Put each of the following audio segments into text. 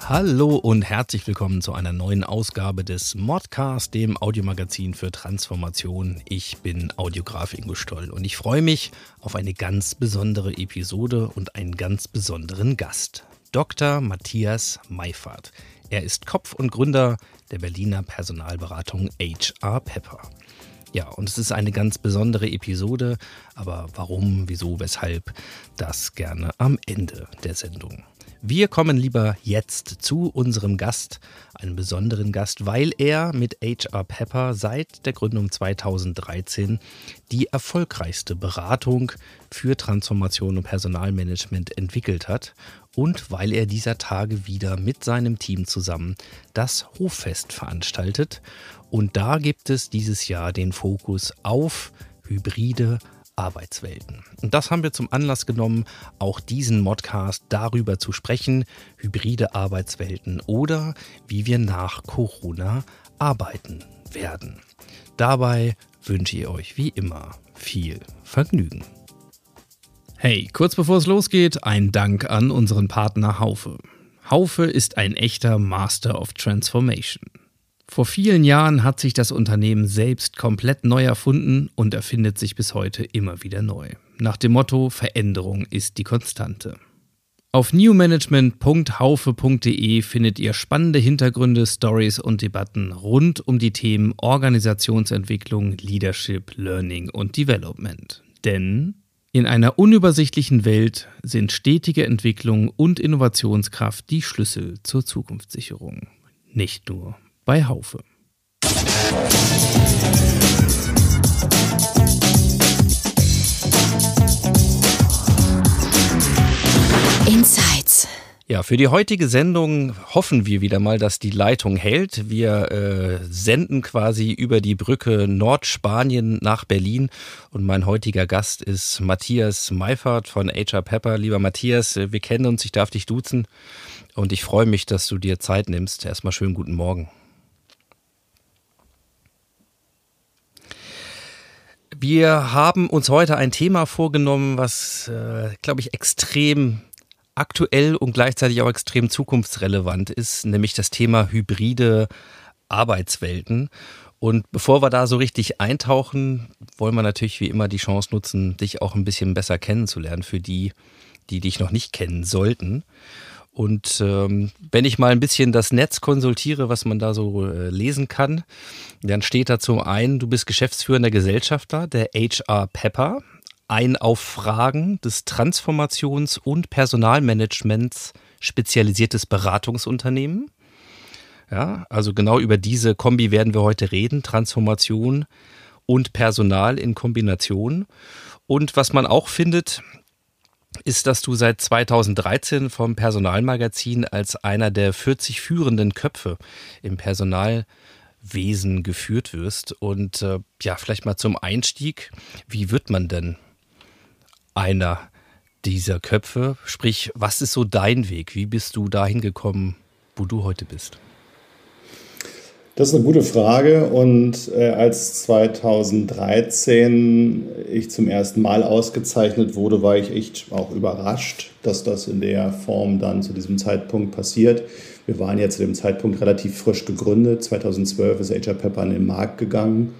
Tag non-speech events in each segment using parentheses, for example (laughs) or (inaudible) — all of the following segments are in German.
Hallo und herzlich willkommen zu einer neuen Ausgabe des Modcast, dem Audiomagazin für Transformation. Ich bin Audiograf Ingo Stoll und ich freue mich auf eine ganz besondere Episode und einen ganz besonderen Gast. Dr. Matthias Meifert. Er ist Kopf und Gründer der Berliner Personalberatung HR Pepper. Ja, und es ist eine ganz besondere Episode, aber warum, wieso, weshalb, das gerne am Ende der Sendung. Wir kommen lieber jetzt zu unserem Gast, einem besonderen Gast, weil er mit HR Pepper seit der Gründung 2013 die erfolgreichste Beratung für Transformation und Personalmanagement entwickelt hat und weil er dieser Tage wieder mit seinem Team zusammen das Hoffest veranstaltet. Und da gibt es dieses Jahr den Fokus auf hybride Arbeitswelten. Und das haben wir zum Anlass genommen, auch diesen Modcast darüber zu sprechen, hybride Arbeitswelten oder wie wir nach Corona arbeiten werden. Dabei wünsche ich euch wie immer viel Vergnügen. Hey, kurz bevor es losgeht, ein Dank an unseren Partner Haufe. Haufe ist ein echter Master of Transformation. Vor vielen Jahren hat sich das Unternehmen selbst komplett neu erfunden und erfindet sich bis heute immer wieder neu. Nach dem Motto Veränderung ist die Konstante. Auf newmanagement.haufe.de findet ihr spannende Hintergründe, Stories und Debatten rund um die Themen Organisationsentwicklung, Leadership, Learning und Development. Denn in einer unübersichtlichen Welt sind stetige Entwicklung und Innovationskraft die Schlüssel zur Zukunftssicherung. Nicht nur bei Haufe. Insights. Ja, für die heutige Sendung hoffen wir wieder mal, dass die Leitung hält. Wir äh, senden quasi über die Brücke Nordspanien nach Berlin und mein heutiger Gast ist Matthias Meifert von HR Pepper. Lieber Matthias, wir kennen uns, ich darf dich duzen und ich freue mich, dass du dir Zeit nimmst. Erstmal schönen guten Morgen. Wir haben uns heute ein Thema vorgenommen, was, äh, glaube ich, extrem aktuell und gleichzeitig auch extrem zukunftsrelevant ist, nämlich das Thema hybride Arbeitswelten. Und bevor wir da so richtig eintauchen, wollen wir natürlich wie immer die Chance nutzen, dich auch ein bisschen besser kennenzulernen für die, die dich noch nicht kennen sollten. Und ähm, wenn ich mal ein bisschen das Netz konsultiere, was man da so äh, lesen kann, dann steht da zum einen, du bist geschäftsführender Gesellschafter der HR Pepper, ein auf Fragen des Transformations- und Personalmanagements spezialisiertes Beratungsunternehmen. Ja, also genau über diese Kombi werden wir heute reden, Transformation und Personal in Kombination. Und was man auch findet, ist, dass du seit 2013 vom Personalmagazin als einer der 40 führenden Köpfe im Personalwesen geführt wirst. Und äh, ja, vielleicht mal zum Einstieg, wie wird man denn einer dieser Köpfe? Sprich, was ist so dein Weg? Wie bist du dahin gekommen, wo du heute bist? Das ist eine gute Frage und äh, als 2013 ich zum ersten Mal ausgezeichnet wurde, war ich echt auch überrascht, dass das in der Form dann zu diesem Zeitpunkt passiert. Wir waren ja zu dem Zeitpunkt relativ frisch gegründet. 2012 ist HR Pepper an den Markt gegangen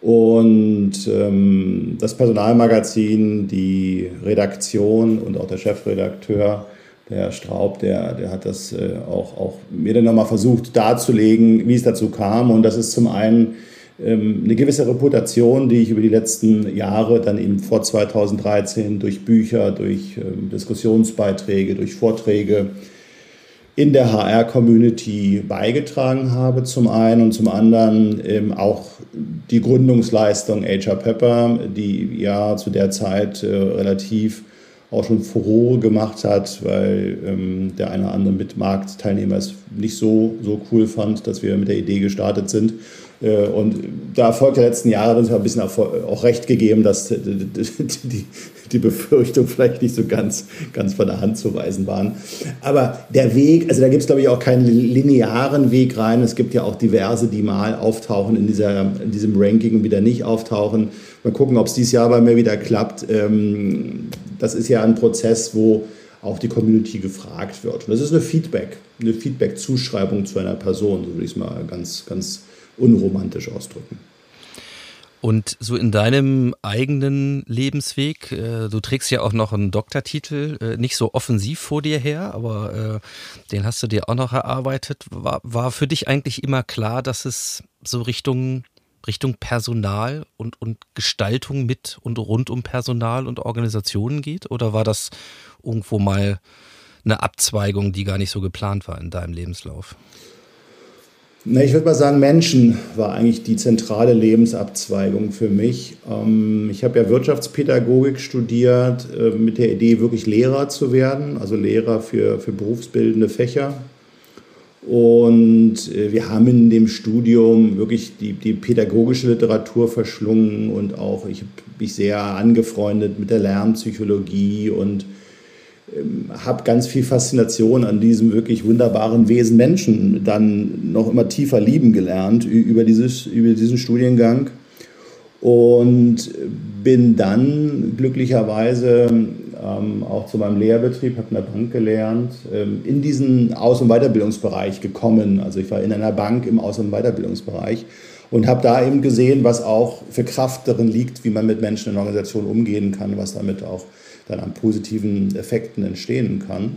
und ähm, das Personalmagazin, die Redaktion und auch der Chefredakteur der Herr Straub, der, der hat das äh, auch, auch mir dann nochmal versucht darzulegen, wie es dazu kam. Und das ist zum einen ähm, eine gewisse Reputation, die ich über die letzten Jahre dann eben vor 2013 durch Bücher, durch ähm, Diskussionsbeiträge, durch Vorträge in der HR-Community beigetragen habe, zum einen und zum anderen ähm, auch die Gründungsleistung HR Pepper, die ja zu der Zeit äh, relativ auch schon Furore gemacht hat, weil ähm, der eine oder andere Mitmarktteilnehmer es nicht so, so cool fand, dass wir mit der Idee gestartet sind. Äh, und da Erfolg der letzten Jahre uns ein bisschen auch recht gegeben, dass die, die Befürchtung vielleicht nicht so ganz, ganz von der Hand zu weisen waren. Aber der Weg, also da gibt es glaube ich auch keinen linearen Weg rein. Es gibt ja auch diverse, die mal auftauchen in, dieser, in diesem Ranking und wieder nicht auftauchen. Mal gucken, ob es dieses Jahr bei mir wieder klappt. Ähm, das ist ja ein Prozess, wo auch die Community gefragt wird. Und das ist eine Feedback, eine Feedback-Zuschreibung zu einer Person, so würde ich es mal ganz, ganz unromantisch ausdrücken. Und so in deinem eigenen Lebensweg, äh, du trägst ja auch noch einen Doktortitel, äh, nicht so offensiv vor dir her, aber äh, den hast du dir auch noch erarbeitet. War, war für dich eigentlich immer klar, dass es so Richtung, Richtung Personal und, und Gestaltung mit und rund um Personal und Organisationen geht? Oder war das irgendwo mal eine Abzweigung, die gar nicht so geplant war in deinem Lebenslauf? Na, ich würde mal sagen, Menschen war eigentlich die zentrale Lebensabzweigung für mich. Ähm, ich habe ja Wirtschaftspädagogik studiert äh, mit der Idee, wirklich Lehrer zu werden, also Lehrer für, für berufsbildende Fächer. Und äh, wir haben in dem Studium wirklich die, die pädagogische Literatur verschlungen und auch ich habe mich sehr angefreundet mit der Lernpsychologie und ähm, habe ganz viel Faszination an diesem wirklich wunderbaren Wesen Menschen dann noch immer tiefer lieben gelernt über, dieses, über diesen Studiengang. Und bin dann glücklicherweise ähm, auch zu meinem Lehrbetrieb, habe in der Bank gelernt, ähm, in diesen Aus- und Weiterbildungsbereich gekommen. Also ich war in einer Bank im Aus- und Weiterbildungsbereich und habe da eben gesehen, was auch für Kraft darin liegt, wie man mit Menschen in Organisationen umgehen kann, was damit auch dann an positiven Effekten entstehen kann.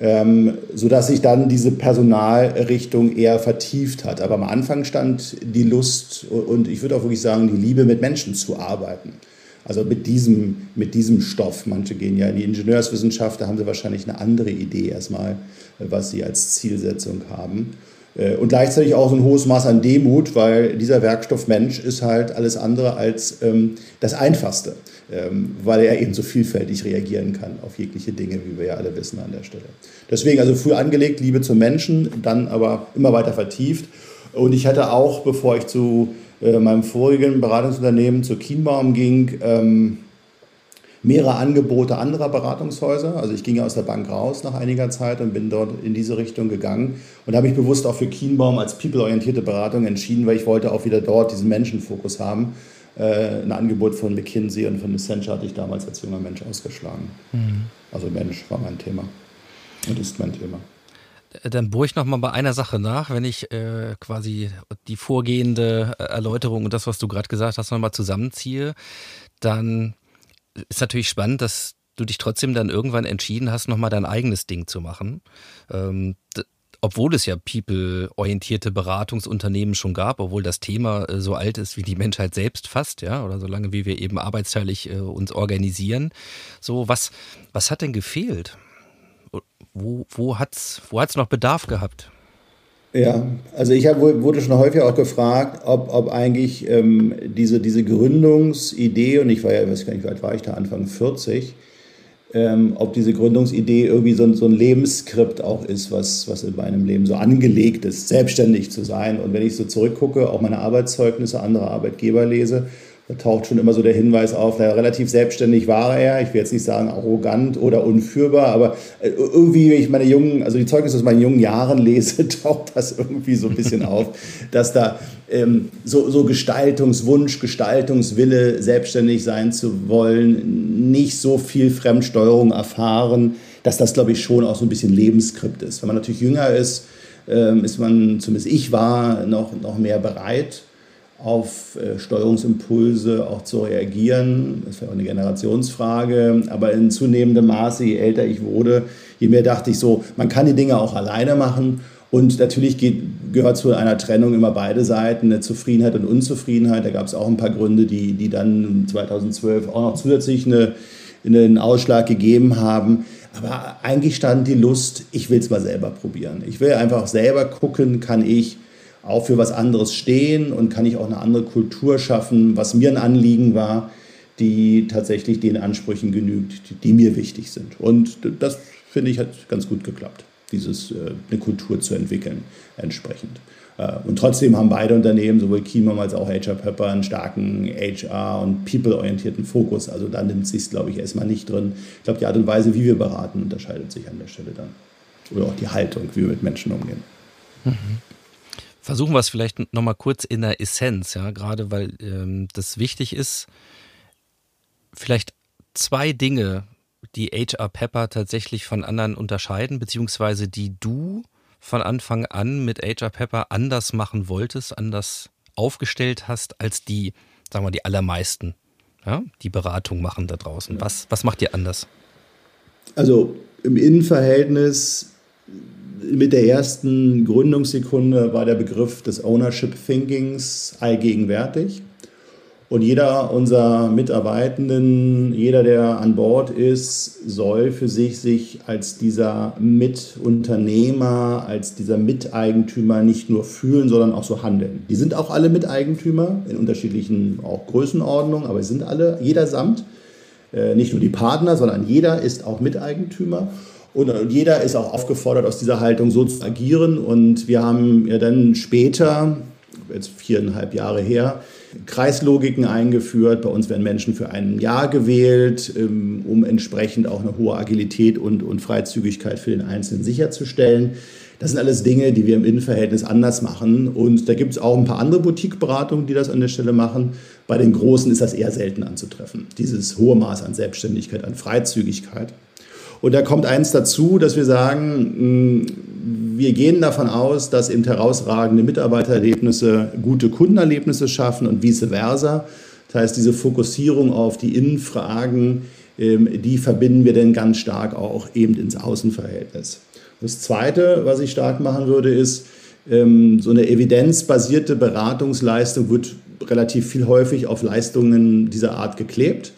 Ähm, sodass sich dann diese Personalrichtung eher vertieft hat. Aber am Anfang stand die Lust und ich würde auch wirklich sagen, die Liebe mit Menschen zu arbeiten. Also mit diesem, mit diesem Stoff. Manche gehen ja in die Ingenieurswissenschaft, da haben sie wahrscheinlich eine andere Idee erstmal, was sie als Zielsetzung haben. Äh, und gleichzeitig auch so ein hohes Maß an Demut, weil dieser Werkstoff Mensch ist halt alles andere als ähm, das Einfachste, ähm, weil er eben so vielfältig reagieren kann auf jegliche Dinge, wie wir ja alle wissen an der Stelle. Deswegen also früh angelegt, Liebe zum Menschen, dann aber immer weiter vertieft. Und ich hatte auch, bevor ich zu äh, meinem vorigen Beratungsunternehmen, zu Kienbaum ging, ähm, mehrere Angebote anderer Beratungshäuser. Also ich ging aus der Bank raus nach einiger Zeit und bin dort in diese Richtung gegangen und habe mich bewusst auch für Kienbaum als people-orientierte Beratung entschieden, weil ich wollte auch wieder dort diesen Menschenfokus haben. Äh, ein Angebot von McKinsey und von Accenture hatte ich damals als junger Mensch ausgeschlagen. Mhm. Also Mensch war mein Thema und ist mein Thema. Dann bohre ich nochmal bei einer Sache nach, wenn ich äh, quasi die vorgehende Erläuterung und das, was du gerade gesagt hast, nochmal zusammenziehe. Dann ist natürlich spannend, dass du dich trotzdem dann irgendwann entschieden hast, nochmal dein eigenes Ding zu machen. Ähm, obwohl es ja people-orientierte Beratungsunternehmen schon gab, obwohl das Thema äh, so alt ist wie die Menschheit selbst fast, ja, oder so lange wie wir eben arbeitsteilig äh, uns organisieren. So, was, was hat denn gefehlt? Wo, wo hat's, wo hat's noch Bedarf gehabt? Ja, also ich hab, wurde schon häufig auch gefragt, ob, ob eigentlich ähm, diese, diese Gründungsidee, und ich war ja, ich weiß gar nicht, wie alt war ich da, Anfang 40, ähm, ob diese Gründungsidee irgendwie so ein, so ein Lebensskript auch ist, was, was in meinem Leben so angelegt ist, selbstständig zu sein. Und wenn ich so zurückgucke, auch meine Arbeitszeugnisse anderer Arbeitgeber lese, da taucht schon immer so der Hinweis auf, naja, relativ selbstständig war er. Ich will jetzt nicht sagen arrogant oder unführbar, aber äh, irgendwie, wenn ich meine jungen, also die Zeugnisse aus meinen jungen Jahren lese, (laughs) taucht das irgendwie so ein bisschen auf, dass da ähm, so, so Gestaltungswunsch, Gestaltungswille, selbstständig sein zu wollen, nicht so viel Fremdsteuerung erfahren, dass das, glaube ich, schon auch so ein bisschen Lebensskript ist. Wenn man natürlich jünger ist, ähm, ist man, zumindest ich war, noch, noch mehr bereit auf äh, Steuerungsimpulse auch zu reagieren. Das wäre auch eine Generationsfrage. Aber in zunehmendem Maße, je älter ich wurde, je mehr dachte ich so, man kann die Dinge auch alleine machen. Und natürlich geht, gehört zu einer Trennung immer beide Seiten, eine Zufriedenheit und Unzufriedenheit. Da gab es auch ein paar Gründe, die, die dann 2012 auch noch zusätzlich eine, einen Ausschlag gegeben haben. Aber eigentlich stand die Lust, ich will es mal selber probieren. Ich will einfach selber gucken, kann ich auch für was anderes stehen und kann ich auch eine andere Kultur schaffen, was mir ein Anliegen war, die tatsächlich den Ansprüchen genügt, die mir wichtig sind. Und das finde ich hat ganz gut geklappt, dieses äh, eine Kultur zu entwickeln entsprechend. Äh, und trotzdem haben beide Unternehmen, sowohl Kimom als auch HR Pepper, einen starken HR- und People-orientierten Fokus. Also da nimmt sich glaube ich, erstmal nicht drin. Ich glaube, die Art und Weise, wie wir beraten, unterscheidet sich an der Stelle dann. Oder auch die Haltung, wie wir mit Menschen umgehen. Mhm. Versuchen wir es vielleicht nochmal kurz in der Essenz, ja, gerade weil ähm, das wichtig ist. Vielleicht zwei Dinge, die HR Pepper tatsächlich von anderen unterscheiden, beziehungsweise die du von Anfang an mit HR Pepper anders machen wolltest, anders aufgestellt hast, als die, sagen wir, die allermeisten, ja, die Beratung machen da draußen. Was, was macht ihr anders? Also im Innenverhältnis mit der ersten Gründungssekunde war der Begriff des Ownership Thinkings allgegenwärtig. Und jeder unserer Mitarbeitenden, jeder, der an Bord ist, soll für sich sich als dieser Mitunternehmer, als dieser Miteigentümer nicht nur fühlen, sondern auch so handeln. Die sind auch alle Miteigentümer in unterschiedlichen auch Größenordnungen, aber sind alle, jeder samt. Äh, nicht nur die Partner, sondern jeder ist auch Miteigentümer. Und jeder ist auch aufgefordert, aus dieser Haltung so zu agieren. Und wir haben ja dann später, jetzt viereinhalb Jahre her, Kreislogiken eingeführt. Bei uns werden Menschen für ein Jahr gewählt, ähm, um entsprechend auch eine hohe Agilität und, und Freizügigkeit für den Einzelnen sicherzustellen. Das sind alles Dinge, die wir im Innenverhältnis anders machen. Und da gibt es auch ein paar andere Boutique-Beratungen, die das an der Stelle machen. Bei den Großen ist das eher selten anzutreffen. Dieses hohe Maß an Selbstständigkeit, an Freizügigkeit. Und da kommt eins dazu, dass wir sagen, wir gehen davon aus, dass eben herausragende Mitarbeitererlebnisse gute Kundenerlebnisse schaffen und vice versa. Das heißt, diese Fokussierung auf die Innenfragen, ähm, die verbinden wir dann ganz stark auch eben ins Außenverhältnis. Das Zweite, was ich stark machen würde, ist, ähm, so eine evidenzbasierte Beratungsleistung wird relativ viel häufig auf Leistungen dieser Art geklebt.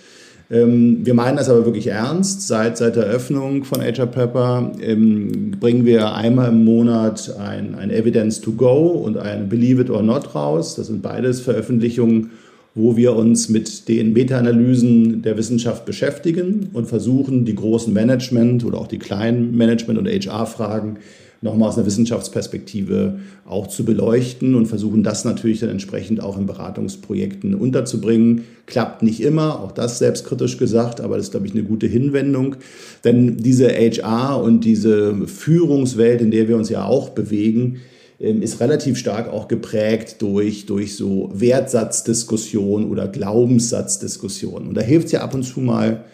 Ähm, wir meinen das aber wirklich ernst. Seit, seit der Eröffnung von HR Prepper ähm, bringen wir einmal im Monat ein, ein Evidence to Go und ein Believe It or Not raus. Das sind beides Veröffentlichungen, wo wir uns mit den Meta-Analysen der Wissenschaft beschäftigen und versuchen, die großen Management- oder auch die kleinen Management- und HR-Fragen nochmal aus einer Wissenschaftsperspektive auch zu beleuchten und versuchen das natürlich dann entsprechend auch in Beratungsprojekten unterzubringen. Klappt nicht immer, auch das selbstkritisch gesagt, aber das ist, glaube ich, eine gute Hinwendung. Denn diese HR und diese Führungswelt, in der wir uns ja auch bewegen, ähm, ist relativ stark auch geprägt durch, durch so Wertsatzdiskussionen oder Glaubenssatzdiskussionen. Und da hilft es ja ab und zu mal,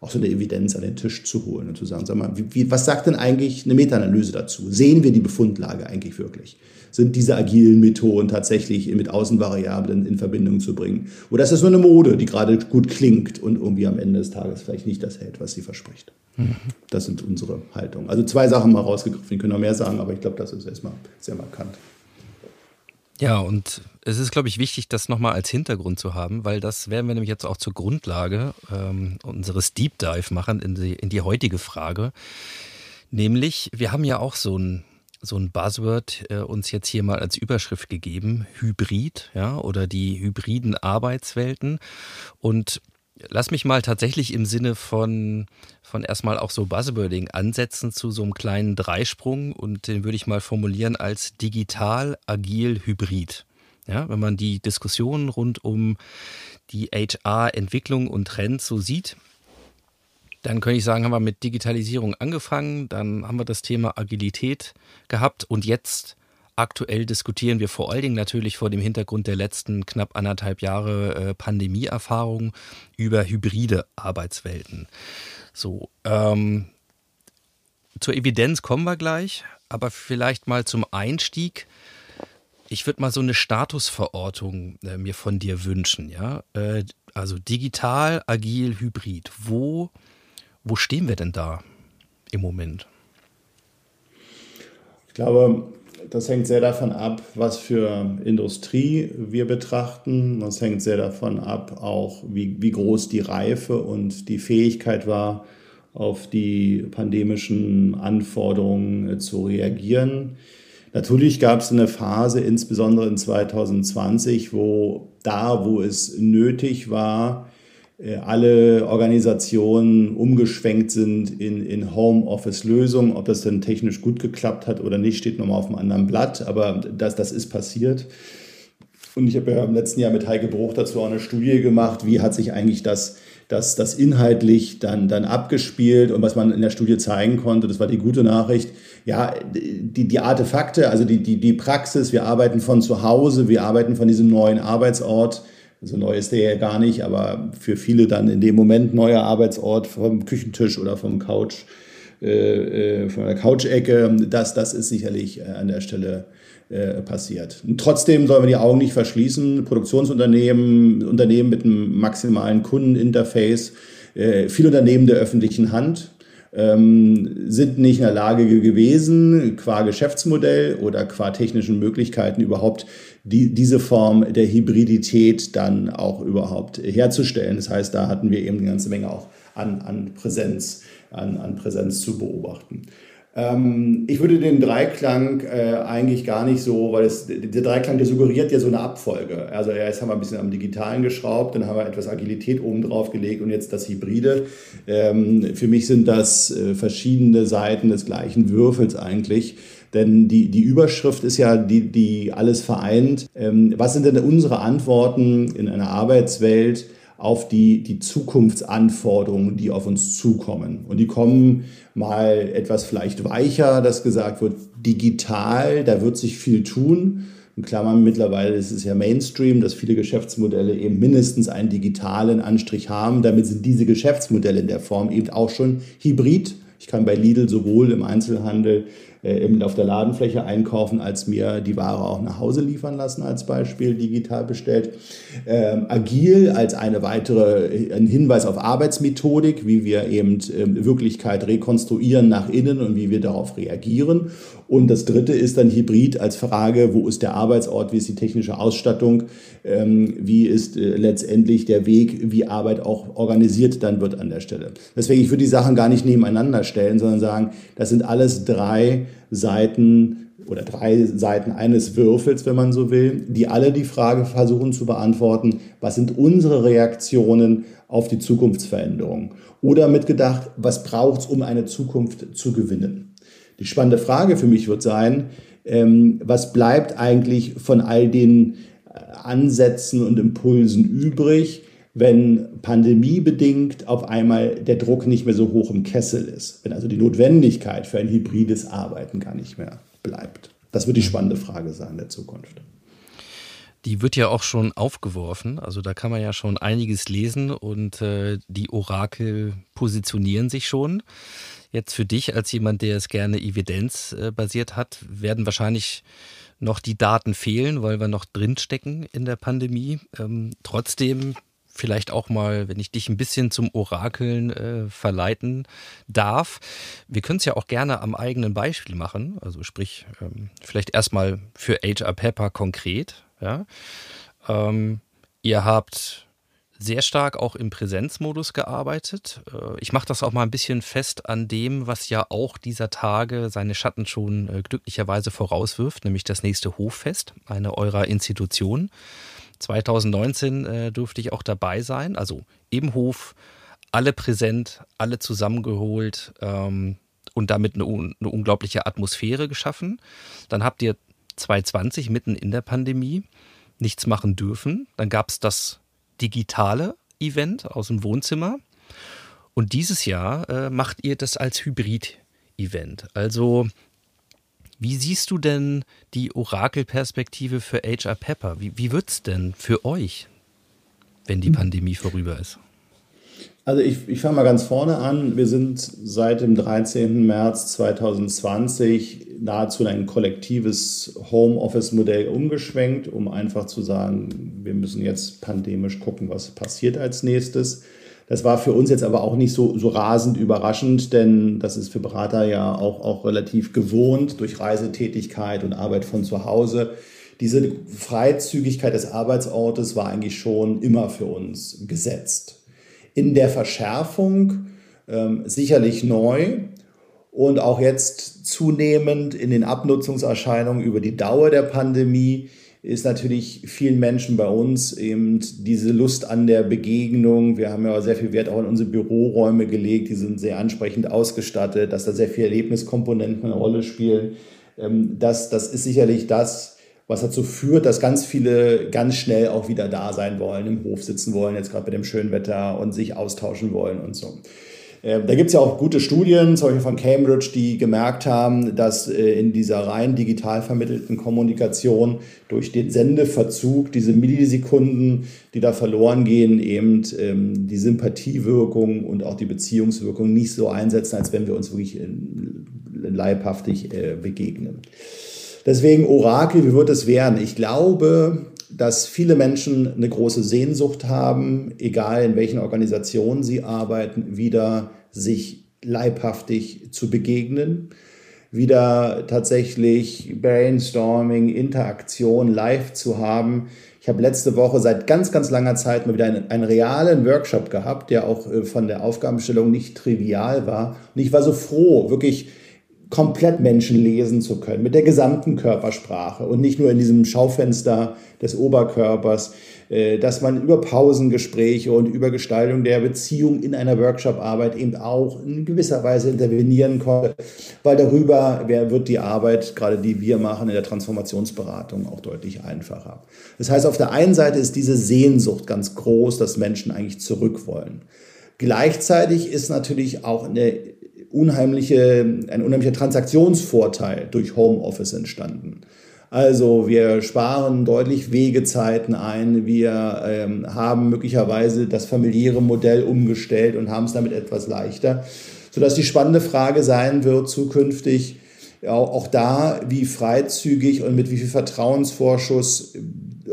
auch so eine Evidenz an den Tisch zu holen und zu sagen, sag mal, wie, wie, was sagt denn eigentlich eine Meta-Analyse dazu? Sehen wir die Befundlage eigentlich wirklich? Sind diese agilen Methoden tatsächlich mit Außenvariablen in Verbindung zu bringen? Oder ist das nur eine Mode, die gerade gut klingt und irgendwie am Ende des Tages vielleicht nicht das hält, was sie verspricht? Mhm. Das sind unsere Haltungen. Also zwei Sachen mal rausgegriffen. Wir können noch mehr sagen, aber ich glaube, das ist erstmal sehr markant. Ja, und es ist, glaube ich, wichtig, das nochmal als Hintergrund zu haben, weil das werden wir nämlich jetzt auch zur Grundlage ähm, unseres Deep Dive machen in die, in die heutige Frage. Nämlich, wir haben ja auch so ein, so ein Buzzword äh, uns jetzt hier mal als Überschrift gegeben, Hybrid, ja, oder die hybriden Arbeitswelten. Und lass mich mal tatsächlich im Sinne von, von erstmal auch so Buzzwording ansetzen zu so einem kleinen Dreisprung und den würde ich mal formulieren als digital, agil, hybrid. Ja, wenn man die Diskussionen rund um die HR-Entwicklung und Trends so sieht, dann könnte ich sagen, haben wir mit Digitalisierung angefangen, dann haben wir das Thema Agilität gehabt und jetzt Aktuell diskutieren wir vor allen Dingen natürlich vor dem Hintergrund der letzten knapp anderthalb Jahre äh, Pandemieerfahrung über hybride Arbeitswelten. So, ähm, zur Evidenz kommen wir gleich, aber vielleicht mal zum Einstieg. Ich würde mal so eine Statusverortung äh, mir von dir wünschen, ja. Äh, also digital, agil, hybrid. Wo, wo stehen wir denn da im Moment? Ich glaube, das hängt sehr davon ab, was für Industrie wir betrachten. Das hängt sehr davon ab, auch wie, wie groß die Reife und die Fähigkeit war, auf die pandemischen Anforderungen äh, zu reagieren. Natürlich gab es eine Phase, insbesondere in 2020, wo da, wo es nötig war, alle Organisationen umgeschwenkt sind in, in Homeoffice-Lösungen. Ob das denn technisch gut geklappt hat oder nicht, steht nochmal auf einem anderen Blatt, aber das, das ist passiert. Und ich habe ja im letzten Jahr mit Heike Bruch dazu auch eine Studie gemacht, wie hat sich eigentlich das, das, das inhaltlich dann, dann abgespielt und was man in der Studie zeigen konnte, das war die gute Nachricht. Ja, die, die Artefakte, also die, die, die Praxis, wir arbeiten von zu Hause, wir arbeiten von diesem neuen Arbeitsort, so neu ist der ja gar nicht, aber für viele dann in dem Moment neuer Arbeitsort vom Küchentisch oder vom Couch, äh, äh von der Couch-Ecke. Das, das ist sicherlich äh, an der Stelle äh, passiert. Und trotzdem sollen wir die Augen nicht verschließen. Produktionsunternehmen, Unternehmen mit einem maximalen Kundeninterface, äh, viele Unternehmen der öffentlichen Hand, ähm, sind nicht in der Lage gewesen, qua Geschäftsmodell oder qua technischen Möglichkeiten überhaupt die, diese Form der Hybridität dann auch überhaupt herzustellen. Das heißt, da hatten wir eben eine ganze Menge auch an, an Präsenz, an, an Präsenz zu beobachten. Ähm, ich würde den Dreiklang äh, eigentlich gar nicht so, weil es, der Dreiklang, der suggeriert ja so eine Abfolge. Also jetzt haben wir ein bisschen am Digitalen geschraubt, dann haben wir etwas Agilität oben drauf gelegt und jetzt das Hybride. Ähm, für mich sind das äh, verschiedene Seiten des gleichen Würfels eigentlich. Denn die, die Überschrift ist ja, die, die alles vereint. Ähm, was sind denn unsere Antworten in einer Arbeitswelt auf die, die Zukunftsanforderungen, die auf uns zukommen? Und die kommen mal etwas vielleicht weicher, dass gesagt wird, digital, da wird sich viel tun. In Klammern mittlerweile ist es ja Mainstream, dass viele Geschäftsmodelle eben mindestens einen digitalen Anstrich haben. Damit sind diese Geschäftsmodelle in der Form eben auch schon hybrid. Ich kann bei Lidl sowohl im Einzelhandel eben auf der Ladenfläche einkaufen, als mir die Ware auch nach Hause liefern lassen, als Beispiel digital bestellt. Ähm, agil als eine weitere, äh, ein Hinweis auf Arbeitsmethodik, wie wir eben äh, Wirklichkeit rekonstruieren nach innen und wie wir darauf reagieren. Und das dritte ist dann Hybrid als Frage, wo ist der Arbeitsort, wie ist die technische Ausstattung, ähm, wie ist äh, letztendlich der Weg, wie Arbeit auch organisiert dann wird an der Stelle. Deswegen, ich würde die Sachen gar nicht nebeneinander stellen, sondern sagen, das sind alles drei Seiten oder drei Seiten eines Würfels, wenn man so will, die alle die Frage versuchen zu beantworten, was sind unsere Reaktionen auf die Zukunftsveränderung? Oder mitgedacht, was braucht es, um eine Zukunft zu gewinnen? Die spannende Frage für mich wird sein, ähm, was bleibt eigentlich von all den äh, Ansätzen und Impulsen übrig, wenn pandemiebedingt auf einmal der Druck nicht mehr so hoch im Kessel ist, wenn also die Notwendigkeit für ein hybrides Arbeiten gar nicht mehr bleibt. Das wird die spannende Frage sein der Zukunft. Die wird ja auch schon aufgeworfen, also da kann man ja schon einiges lesen und äh, die Orakel positionieren sich schon. Jetzt für dich als jemand, der es gerne evidenzbasiert hat, werden wahrscheinlich noch die Daten fehlen, weil wir noch drinstecken in der Pandemie. Ähm, trotzdem vielleicht auch mal, wenn ich dich ein bisschen zum Orakeln äh, verleiten darf. Wir können es ja auch gerne am eigenen Beispiel machen. Also sprich, ähm, vielleicht erstmal für HR Pepper konkret. Ja? Ähm, ihr habt sehr stark auch im Präsenzmodus gearbeitet. Äh, ich mache das auch mal ein bisschen fest an dem, was ja auch dieser Tage seine Schatten schon äh, glücklicherweise vorauswirft, nämlich das nächste Hoffest, eine eurer Institutionen. 2019 äh, durfte ich auch dabei sein, also im Hof, alle präsent, alle zusammengeholt ähm, und damit eine, eine, unglaubliche Atmosphäre geschaffen. Dann habt ihr 2020 mitten in der Pandemie nichts machen dürfen. Dann gab es das digitale Event aus dem Wohnzimmer. Und dieses Jahr äh, macht ihr das als Hybrid-Event. Also wie siehst du denn die Orakelperspektive für HR Pepper? Wie, wie wird es denn für euch, wenn die Pandemie vorüber ist? Also ich, ich fange mal ganz vorne an. Wir sind seit dem 13. März 2020 nahezu in ein kollektives Homeoffice-Modell umgeschwenkt, um einfach zu sagen, wir müssen jetzt pandemisch gucken, was passiert als nächstes. Das war für uns jetzt aber auch nicht so, so rasend überraschend, denn das ist für Berater ja auch, auch relativ gewohnt durch Reisetätigkeit und Arbeit von zu Hause. Diese Freizügigkeit des Arbeitsortes war eigentlich schon immer für uns gesetzt. In der Verschärfung ähm, sicherlich neu und auch jetzt zunehmend in den Abnutzungserscheinungen über die Dauer der Pandemie ist natürlich vielen Menschen bei uns eben diese Lust an der Begegnung. Wir haben ja sehr viel Wert auch in unsere Büroräume gelegt, die sind sehr ansprechend ausgestattet, dass da sehr viele Erlebniskomponenten eine Rolle spielen. Ähm, das, das ist sicherlich das, was dazu führt, dass ganz viele ganz schnell auch wieder da sein wollen, im Hof sitzen wollen, jetzt gerade mit dem schönen Wetter und sich austauschen wollen und so. Ähm, da gibt es ja auch gute Studien, zum Beispiel von Cambridge, die gemerkt haben, dass äh, in dieser rein digital vermittelten Kommunikation durch den Sendeverzug diese Millisekunden, die da verloren gehen, eben ähm, die Sympathiewirkung und auch die Beziehungswirkung nicht so einsetzen, als wenn wir uns wirklich leibhaftig äh, begegnen. Deswegen Orakel, wie wird es werden? Ich glaube, dass viele Menschen eine große Sehnsucht haben, egal in welchen Organisationen sie arbeiten, wieder sich leibhaftig zu begegnen, wieder tatsächlich Brainstorming, Interaktion live zu haben. Ich habe letzte Woche seit ganz, ganz langer Zeit mal wieder einen, einen, realen Workshop gehabt, der auch äh, von der Aufgabenstellung nicht trivial war. Und ich war so froh, wirklich komplett Menschen lesen zu können, mit der gesamten Körpersprache und nicht nur in diesem Schaufenster des Oberkörpers, äh, dass man über Pausengespräche und über Gestaltung der Beziehung in einer Workshop-Arbeit eben auch in gewisser Weise intervenieren konnte, weil darüber wird die Arbeit, gerade die wir machen in der Transformationsberatung, auch deutlich einfacher. Das heißt, auf der einen Seite ist diese Sehnsucht ganz groß, dass Menschen eigentlich zurück wollen. Gleichzeitig ist natürlich auch eine unheimliche, ein unheimlicher Transaktionsvorteil durch Homeoffice entstanden. Also wir sparen deutlich Wegezeiten ein, wir ähm, haben möglicherweise das familiäre Modell umgestellt und haben es damit etwas leichter, sodass die spannende Frage sein wird zukünftig, auch, auch da, wie freizügig und mit wie viel Vertrauensvorschuss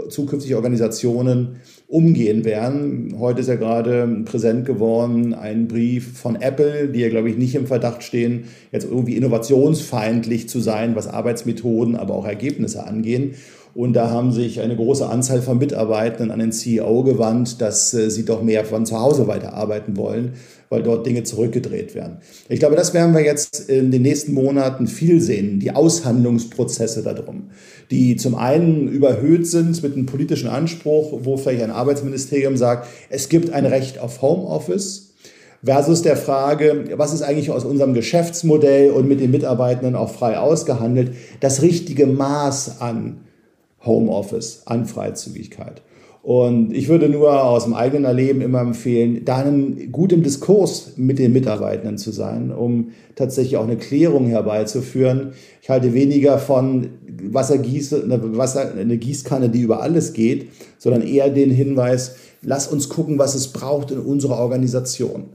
zukünftige Organisationen umgehen werden. Heute ist ja gerade präsent geworden ein Brief von Apple, die ja, glaube ich, nicht im Verdacht stehen, jetzt irgendwie innovationsfeindlich zu sein, was Arbeitsmethoden, aber auch Ergebnisse angehen. Und da haben sich eine große Anzahl von Mitarbeitenden an den CEO gewandt, dass äh, sie doch mehr von zu Hause weiterarbeiten wollen, weil dort Dinge zurückgedreht werden. Ich glaube, das werden wir jetzt in den nächsten Monaten viel sehen, die Aushandlungsprozesse darum, die zum einen überhöht sind mit einem politischen Anspruch, wo vielleicht ein Arbeitsministerium sagt, es gibt ein Recht auf Homeoffice versus der Frage, was ist eigentlich aus unserem Geschäftsmodell und mit den Mitarbeitenden auch frei ausgehandelt, das richtige Maß an Homeoffice, an Freizügigkeit. Und ich würde nur aus dem eigenen Erleben immer empfehlen, da gut im Diskurs mit den Mitarbeitenden zu sein, um tatsächlich auch eine Klärung herbeizuführen. Ich halte weniger von Wassergieße, eine, Wasser, eine Gießkanne, die über alles geht, sondern eher den Hinweis, lass uns gucken, was es braucht in unserer Organisation.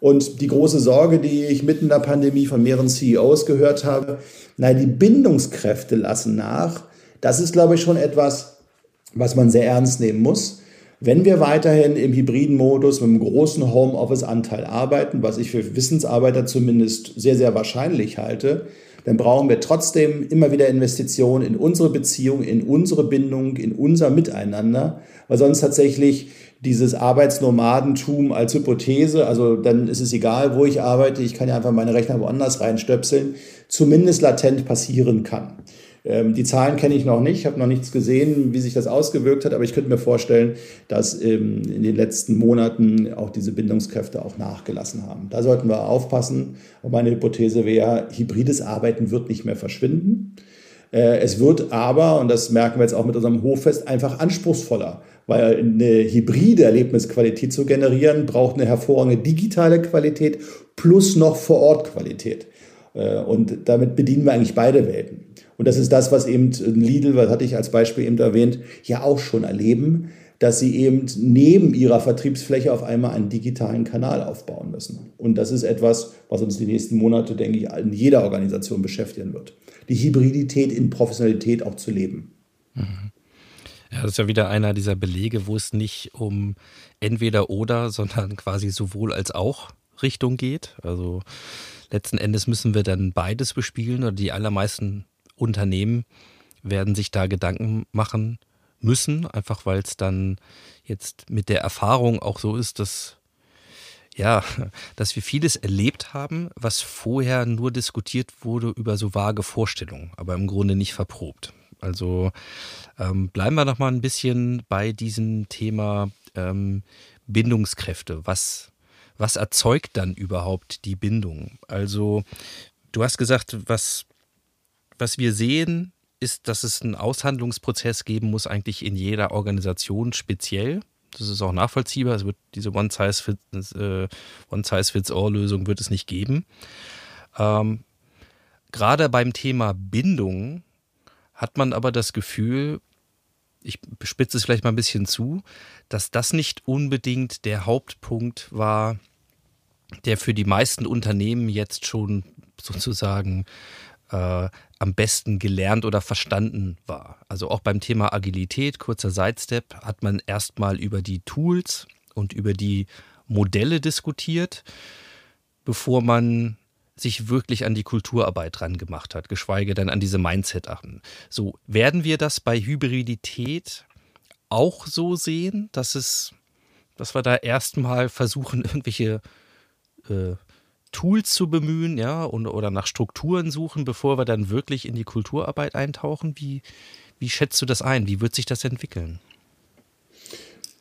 Und die große Sorge, die ich mitten in der Pandemie von mehreren CEOs gehört habe, nein, die Bindungskräfte lassen nach. Das ist, glaube ich, schon etwas, was man sehr ernst nehmen muss. Wenn wir weiterhin im hybriden Modus mit einem großen Homeoffice-Anteil arbeiten, was ich für Wissensarbeiter zumindest sehr, sehr wahrscheinlich halte, dann brauchen wir trotzdem immer wieder Investitionen in unsere Beziehung, in unsere Bindung, in unser Miteinander, weil sonst tatsächlich dieses Arbeitsnomadentum als Hypothese, also dann ist es egal, wo ich arbeite, ich kann ja einfach meine Rechner woanders reinstöpseln, zumindest latent passieren kann. Ähm, die Zahlen kenne ich noch nicht, ich habe noch nichts gesehen, wie sich das ausgewirkt hat, aber ich könnte mir vorstellen, dass ähm, in den letzten Monaten auch diese Bindungskräfte auch nachgelassen haben. Da sollten wir aufpassen. Und meine Hypothese wäre, hybrides Arbeiten wird nicht mehr verschwinden. Äh, es wird aber, und das merken wir jetzt auch mit unserem Hoffest, einfach anspruchsvoller, weil eine hybride Erlebnisqualität zu generieren, braucht eine hervorragende digitale Qualität plus noch Vor-Ort-Qualität. Äh, und damit bedienen wir eigentlich beide Welten. Und das ist das, was eben Lidl, was hatte ich als Beispiel eben erwähnt, ja auch schon erleben, dass sie eben neben ihrer Vertriebsfläche auf einmal einen digitalen Kanal aufbauen müssen. Und das ist etwas, was uns die nächsten Monate, denke ich, in jeder Organisation beschäftigen wird. Die Hybridität in Professionalität auch zu leben. Mhm. Ja, das ist ja wieder einer dieser Belege, wo es nicht um entweder oder, sondern quasi sowohl als auch Richtung geht. Also letzten Endes müssen wir dann beides bespielen oder die allermeisten Unternehmen werden sich da Gedanken machen müssen, einfach weil es dann jetzt mit der Erfahrung auch so ist, dass ja, (laughs) dass wir vieles erlebt haben, was vorher nur diskutiert wurde über so vage Vorstellungen, aber im Grunde nicht verprobt. Also ähm, bleiben wir noch mal ein bisschen bei diesem Thema ähm, Bindungskräfte. Was, was erzeugt dann überhaupt die Bindung? Also du hast gesagt, was, was wir sehen, ist, dass es einen Aushandlungsprozess geben muss, eigentlich in jeder Organisation speziell. Das ist auch nachvollziehbar. Es wird diese One-Size-Fits-All-Lösung äh, wird es nicht geben. Ähm, gerade beim Thema Bindung hat man aber das Gefühl, ich spitze es vielleicht mal ein bisschen zu, dass das nicht unbedingt der Hauptpunkt war, der für die meisten Unternehmen jetzt schon sozusagen äh, am besten gelernt oder verstanden war. Also auch beim Thema Agilität, kurzer Sidestep, hat man erstmal über die Tools und über die Modelle diskutiert, bevor man sich wirklich an die Kulturarbeit dran gemacht hat, geschweige denn an diese Mindset-Achen. So, werden wir das bei Hybridität auch so sehen, dass es, dass wir da erstmal versuchen, (laughs) irgendwelche äh, Tools zu bemühen, ja, und, oder nach Strukturen suchen, bevor wir dann wirklich in die Kulturarbeit eintauchen? Wie, wie schätzt du das ein? Wie wird sich das entwickeln?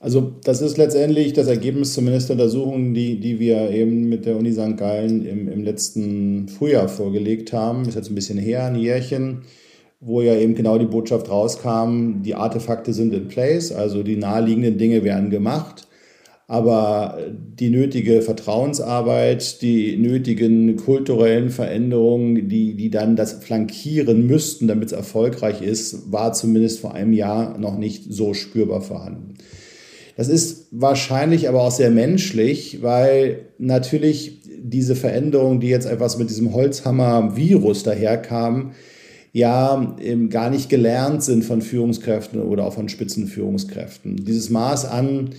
Also das ist letztendlich das Ergebnis zumindest der Untersuchungen, die, die wir eben mit der Uni St. Gallen im, im letzten Frühjahr vorgelegt haben. Ist jetzt ein bisschen her, ein Jährchen, wo ja eben genau die Botschaft rauskam, die Artefakte sind in place, also die naheliegenden Dinge werden gemacht. Aber die nötige Vertrauensarbeit, die nötigen kulturellen Veränderungen, die, die dann das flankieren müssten, damit es erfolgreich ist, war zumindest vor einem Jahr noch nicht so spürbar vorhanden. Das ist wahrscheinlich aber auch sehr menschlich, weil natürlich diese Veränderungen, die jetzt etwas mit diesem Holzhammer-Virus daherkamen, ja gar nicht gelernt sind von Führungskräften oder auch von Spitzenführungskräften. Dieses Maß an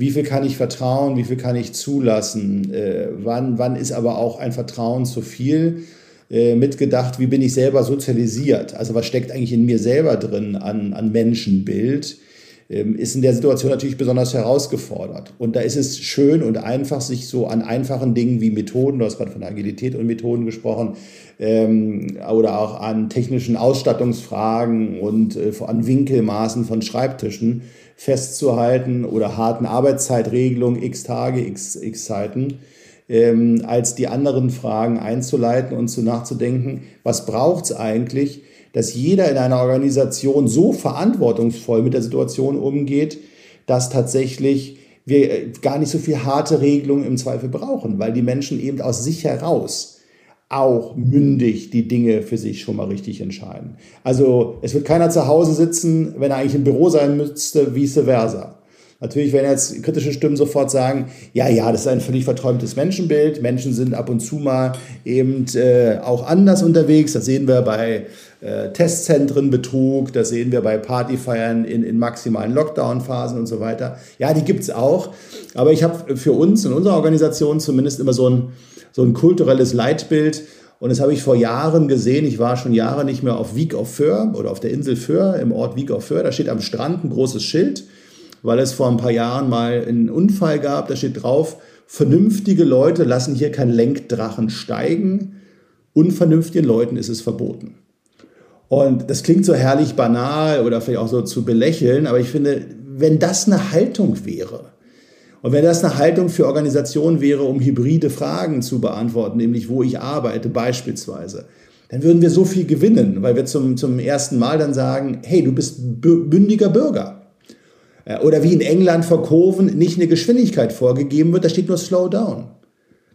wie viel kann ich vertrauen, wie viel kann ich zulassen, äh, wann, wann ist aber auch ein Vertrauen zu viel. Äh, mitgedacht, wie bin ich selber sozialisiert? Also was steckt eigentlich in mir selber drin an, an Menschenbild? Ähm, ist in der Situation natürlich besonders herausgefordert. Und da ist es schön und einfach, sich so an einfachen Dingen wie Methoden, du hast gerade von Agilität und Methoden gesprochen, ähm, oder auch an technischen Ausstattungsfragen und äh, an Winkelmaßen von Schreibtischen festzuhalten oder harten Arbeitszeitregelung, x Tage, x, x Zeiten, ähm, als die anderen Fragen einzuleiten und zu nachzudenken, was braucht es eigentlich, dass jeder in einer Organisation so verantwortungsvoll mit der Situation umgeht, dass tatsächlich wir äh, gar nicht so viel harte Regelungen im Zweifel brauchen, weil die Menschen eben aus sich heraus auch mündig die Dinge für sich schon mal richtig entscheiden. Also es wird keiner zu Hause sitzen, wenn er eigentlich im Büro sein müsste, vice versa. Natürlich werden jetzt kritische Stimmen sofort sagen, ja, ja, das ist ein völlig verträumtes Menschenbild. Menschen sind ab und zu mal eben äh, auch anders unterwegs. Das sehen wir bei äh, Testzentrenbetrug, das sehen wir bei Partyfeiern in, in maximalen Lockdown-Phasen und so weiter. Ja, die gibt's auch. Aber ich habe für uns in unserer Organisation zumindest immer so ein so ein kulturelles Leitbild. Und das habe ich vor Jahren gesehen. Ich war schon Jahre nicht mehr auf Wieg auf Föhr oder auf der Insel Föhr, im Ort Wieg auf Föhr. Da steht am Strand ein großes Schild, weil es vor ein paar Jahren mal einen Unfall gab. Da steht drauf, vernünftige Leute lassen hier keinen Lenkdrachen steigen. Unvernünftigen Leuten ist es verboten. Und das klingt so herrlich banal oder vielleicht auch so zu belächeln, aber ich finde, wenn das eine Haltung wäre, und wenn das eine Haltung für Organisationen wäre, um hybride Fragen zu beantworten, nämlich wo ich arbeite beispielsweise, dann würden wir so viel gewinnen, weil wir zum, zum ersten Mal dann sagen, hey, du bist bündiger Bürger. Äh, oder wie in England vor Kurven nicht eine Geschwindigkeit vorgegeben wird, da steht nur Slow Down.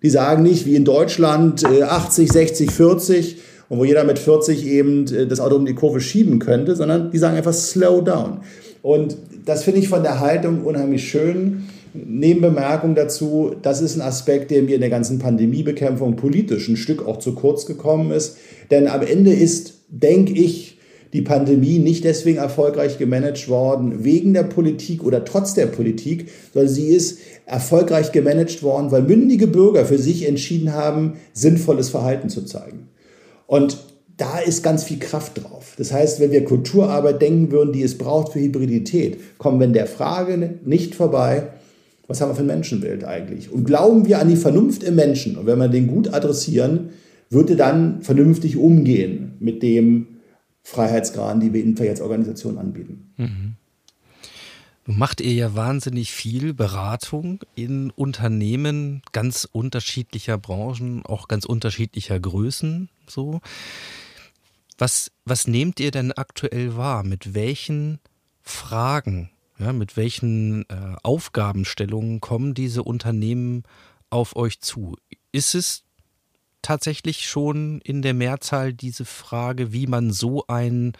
Die sagen nicht, wie in Deutschland 80, 60, 40 und wo jeder mit 40 eben äh, das Auto um die Kurve schieben könnte, sondern die sagen einfach Slow Down. Und das finde ich von der Haltung unheimlich schön. Nebenbemerkung dazu, das ist ein Aspekt, der mir in der ganzen Pandemiebekämpfung politisch ein Stück auch zu kurz gekommen ist. Denn am Ende ist, denke ich, die Pandemie nicht deswegen erfolgreich gemanagt worden wegen der Politik oder trotz der Politik, sondern sie ist erfolgreich gemanagt worden, weil mündige Bürger für sich entschieden haben, sinnvolles Verhalten zu zeigen. Und da ist ganz viel Kraft drauf. Das heißt, wenn wir Kulturarbeit denken würden, die es braucht für Hybridität, kommen wir in der Frage nicht vorbei, was haben wir für ein Menschenbild eigentlich? Und glauben wir an die Vernunft im Menschen? Und wenn wir den gut adressieren, wird er dann vernünftig umgehen mit dem, Freiheitsgraden, die wir in Organisation anbieten. Mhm. Macht ihr ja wahnsinnig viel Beratung in Unternehmen ganz unterschiedlicher Branchen, auch ganz unterschiedlicher Größen. So. Was, was nehmt ihr denn aktuell wahr? Mit welchen Fragen, ja, mit welchen äh, Aufgabenstellungen kommen diese Unternehmen auf euch zu? Ist es tatsächlich schon in der Mehrzahl diese Frage, wie man so ein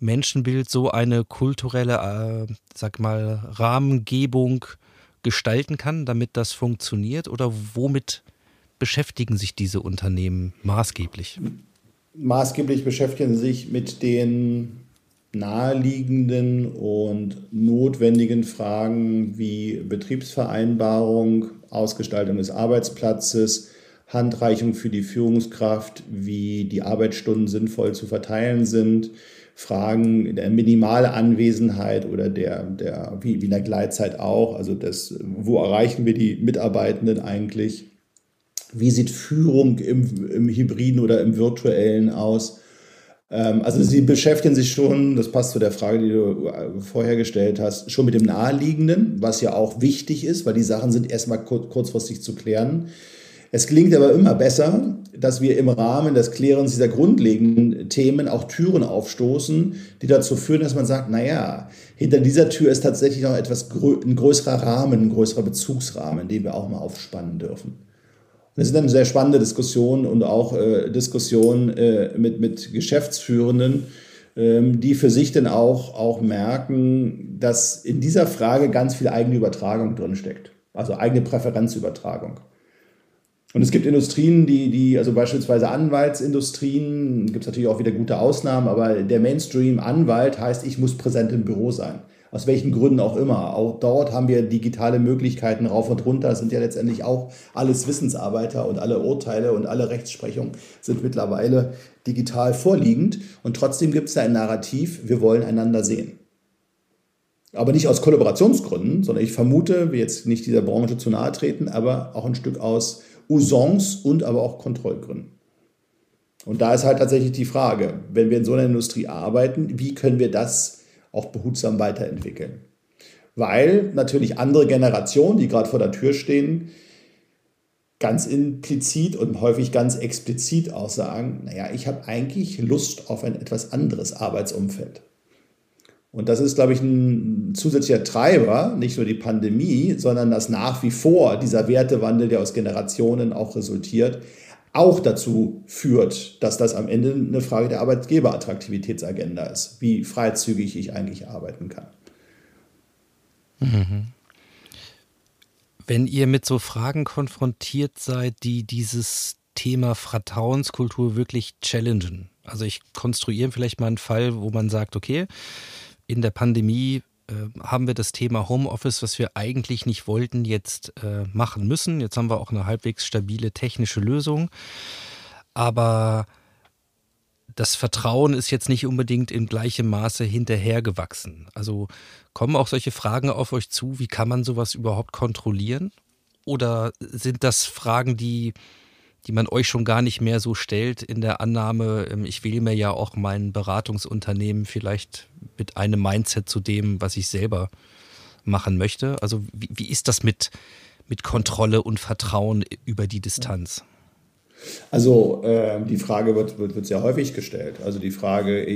Menschenbild, so eine kulturelle, äh, sag mal, Rahmengebung gestalten kann, damit das funktioniert? Oder womit beschäftigen sich diese Unternehmen maßgeblich? Maßgeblich beschäftigen sich mit den naheliegenden und notwendigen Fragen wie Betriebsvereinbarung, Ausgestaltung des Arbeitsplatzes, Handreichung für die Führungskraft, wie die Arbeitsstunden sinnvoll zu verteilen sind, Fragen der minimale Anwesenheit oder der, der wie, wie in der Gleitzeit auch, also das, wo erreichen wir die Mitarbeitenden eigentlich, wie sieht Führung im, im Hybriden oder im Virtuellen aus. Ähm, also sie beschäftigen sich schon, das passt zu der Frage, die du äh, vorher gestellt hast, schon mit dem Naheliegenden, was ja auch wichtig ist, weil die Sachen sind erstmal kurzfristig zu klären. Es gelingt aber immer besser, dass wir im Rahmen des Klärens dieser grundlegenden Themen auch Türen aufstoßen, die dazu führen, dass man sagt, naja, hinter dieser Tür ist tatsächlich noch etwas ein größerer Rahmen, ein größerer Bezugsrahmen, den wir auch mal aufspannen dürfen. Das sind dann sehr spannende Diskussionen und auch äh, Diskussionen äh, mit, mit Geschäftsführenden, ähm, die für sich dann auch, auch merken, dass in dieser Frage ganz viel eigene Übertragung drinsteckt. Also eigene Präferenzübertragung. Und es gibt Industrien, die, die also beispielsweise Anwaltsindustrien, gibt es natürlich auch wieder gute Ausnahmen, aber der Mainstream-Anwalt heißt, ich muss präsent im Büro sein. Aus welchen Gründen auch immer. Auch dort haben wir digitale Möglichkeiten rauf und runter. Sind ja letztendlich auch alles Wissensarbeiter und alle Urteile und alle Rechtsprechung sind mittlerweile digital vorliegend. Und trotzdem gibt es da ein Narrativ, wir wollen einander sehen. Aber nicht aus Kollaborationsgründen, sondern ich vermute, wir jetzt nicht dieser Branche zu nahe treten, aber auch ein Stück aus Usance und aber auch Kontrollgründen. Und da ist halt tatsächlich die Frage, wenn wir in so einer Industrie arbeiten, wie können wir das auch behutsam weiterentwickeln? Weil natürlich andere Generationen, die gerade vor der Tür stehen, ganz implizit und häufig ganz explizit auch sagen, naja, ich habe eigentlich Lust auf ein etwas anderes Arbeitsumfeld. Und das ist, glaube ich, ein zusätzlicher Treiber, nicht nur die Pandemie, sondern dass nach wie vor dieser Wertewandel, der aus Generationen auch resultiert, auch dazu führt, dass das am Ende eine Frage der Arbeitgeberattraktivitätsagenda ist, wie freizügig ich eigentlich arbeiten kann. Mhm. Wenn ihr mit so Fragen konfrontiert seid, die dieses Thema Vertrauenskultur wirklich challengen, also ich konstruiere vielleicht mal einen Fall, wo man sagt, okay, in der Pandemie haben wir das Thema Homeoffice, was wir eigentlich nicht wollten, jetzt äh, machen müssen. Jetzt haben wir auch eine halbwegs stabile technische Lösung. Aber das Vertrauen ist jetzt nicht unbedingt in gleichem Maße hinterhergewachsen. Also kommen auch solche Fragen auf euch zu, wie kann man sowas überhaupt kontrollieren? Oder sind das Fragen, die die man euch schon gar nicht mehr so stellt in der Annahme, ähm, ich wähle mir ja auch mein Beratungsunternehmen vielleicht mit einem Mindset zu dem, was ich selber machen möchte. Also wie, wie ist das mit, mit Kontrolle und Vertrauen über die Distanz? Also äh, die Frage wird, wird, wird sehr häufig gestellt. Also die Frage,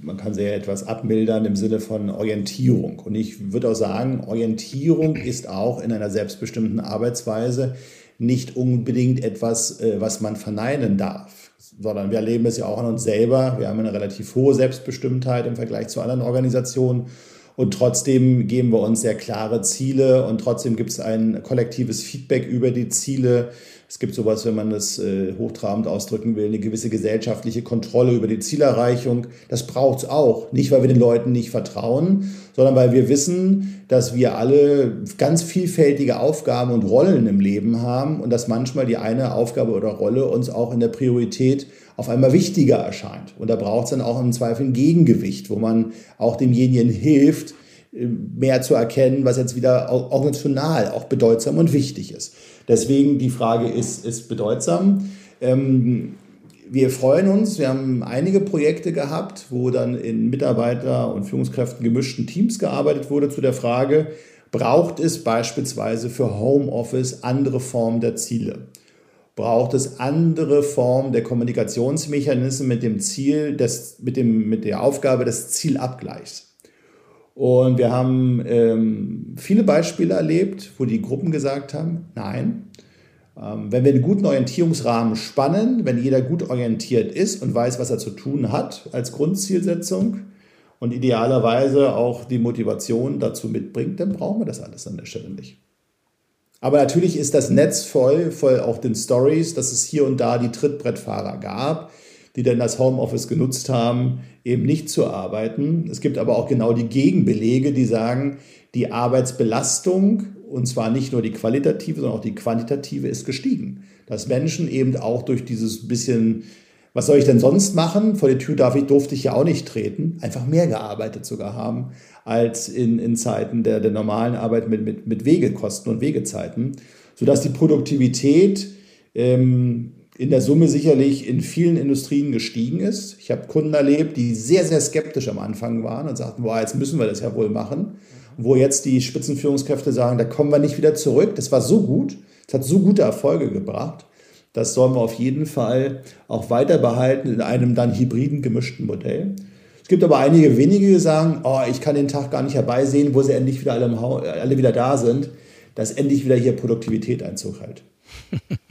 man kann sehr etwas abmildern im Sinne von Orientierung. Und ich würde auch sagen, Orientierung ist auch in einer selbstbestimmten Arbeitsweise nicht unbedingt etwas, äh, was man verneinen darf, sondern wir erleben es ja auch an uns selber. Wir haben eine relativ hohe Selbstbestimmtheit im Vergleich zu anderen Organisationen. Und trotzdem geben wir uns sehr klare Ziele und trotzdem gibt es ein kollektives Feedback über die Ziele. Es gibt sowas, wenn man das äh, hochtrabend ausdrücken will, eine gewisse gesellschaftliche Kontrolle über die Zielerreichung. Das braucht es auch. Nicht, weil wir den Leuten nicht vertrauen, sondern weil wir wissen, dass wir alle ganz vielfältige Aufgaben und Rollen im Leben haben und dass manchmal die eine Aufgabe oder Rolle uns auch in der Priorität auf einmal wichtiger erscheint. Und da braucht es dann auch im Zweifel ein Gegengewicht, wo man auch demjenigen hilft, mehr zu erkennen, was jetzt wieder organisational auch bedeutsam und wichtig ist. Deswegen die Frage ist, ist bedeutsam. Ähm, wir freuen uns. Wir haben einige Projekte gehabt, wo dann in Mitarbeiter- und Führungskräften gemischten Teams gearbeitet wurde zu der Frage, braucht es beispielsweise für Homeoffice andere Formen der Ziele? Braucht es andere Formen der Kommunikationsmechanismen mit dem Ziel, des, mit, dem, mit der Aufgabe des Zielabgleichs? Und wir haben ähm, viele Beispiele erlebt, wo die Gruppen gesagt haben, nein, ähm, wenn wir einen guten Orientierungsrahmen spannen, wenn jeder gut orientiert ist und weiß, was er zu tun hat als Grundzielsetzung und idealerweise auch die Motivation dazu mitbringt, dann brauchen wir das alles an der Stelle nicht. Aber natürlich ist das Netz voll, voll auch den Stories, dass es hier und da die Trittbrettfahrer gab, die dann das Homeoffice genutzt haben, eben nicht zu arbeiten. Es gibt aber auch genau die Gegenbelege, die sagen, die Arbeitsbelastung, und zwar nicht nur die qualitative, sondern auch die quantitative, ist gestiegen. Dass Menschen eben auch durch dieses bisschen, was soll ich denn sonst machen? Vor die Tür darf ich, durfte ich ja auch nicht treten, einfach mehr gearbeitet sogar haben, als in, in Zeiten der, der normalen Arbeit mit, mit, mit Wegekosten und Wegezeiten, sodass die Produktivität ähm, in der Summe sicherlich in vielen Industrien gestiegen ist. Ich habe Kunden erlebt, die sehr, sehr skeptisch am Anfang waren und sagten, boah, jetzt müssen wir das ja wohl machen. Wo jetzt die Spitzenführungskräfte sagen, da kommen wir nicht wieder zurück. Das war so gut, es hat so gute Erfolge gebracht. Das sollen wir auf jeden Fall auch weiter behalten in einem dann hybriden gemischten Modell. Es gibt aber einige wenige, die sagen, oh, ich kann den Tag gar nicht herbeisehen, wo sie endlich wieder alle, alle wieder da sind, dass endlich wieder hier Produktivität Einzug hält. (laughs)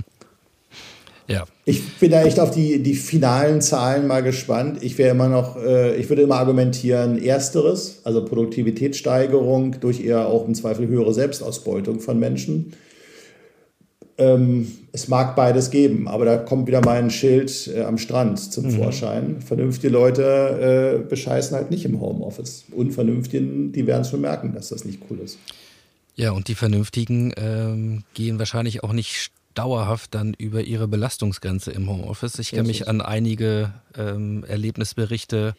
Ja. Ich bin da echt auf die, die finalen Zahlen mal gespannt. Ich wäre immer noch, äh, ich würde immer argumentieren, ersteres, also Produktivitätssteigerung durch eher auch im Zweifel höhere Selbstausbeutung von Menschen. Ähm, es mag beides geben, aber da kommt wieder mein Schild äh, am Strand zum mhm. Vorschein. Vernünftige Leute äh, bescheißen halt nicht im Homeoffice. Unvernünftigen, die werden schon merken, dass das nicht cool ist. Ja, und die Vernünftigen ähm, gehen wahrscheinlich auch nicht dauerhaft dann über ihre Belastungsgrenze im Homeoffice. Ich kann mich an einige ähm, Erlebnisberichte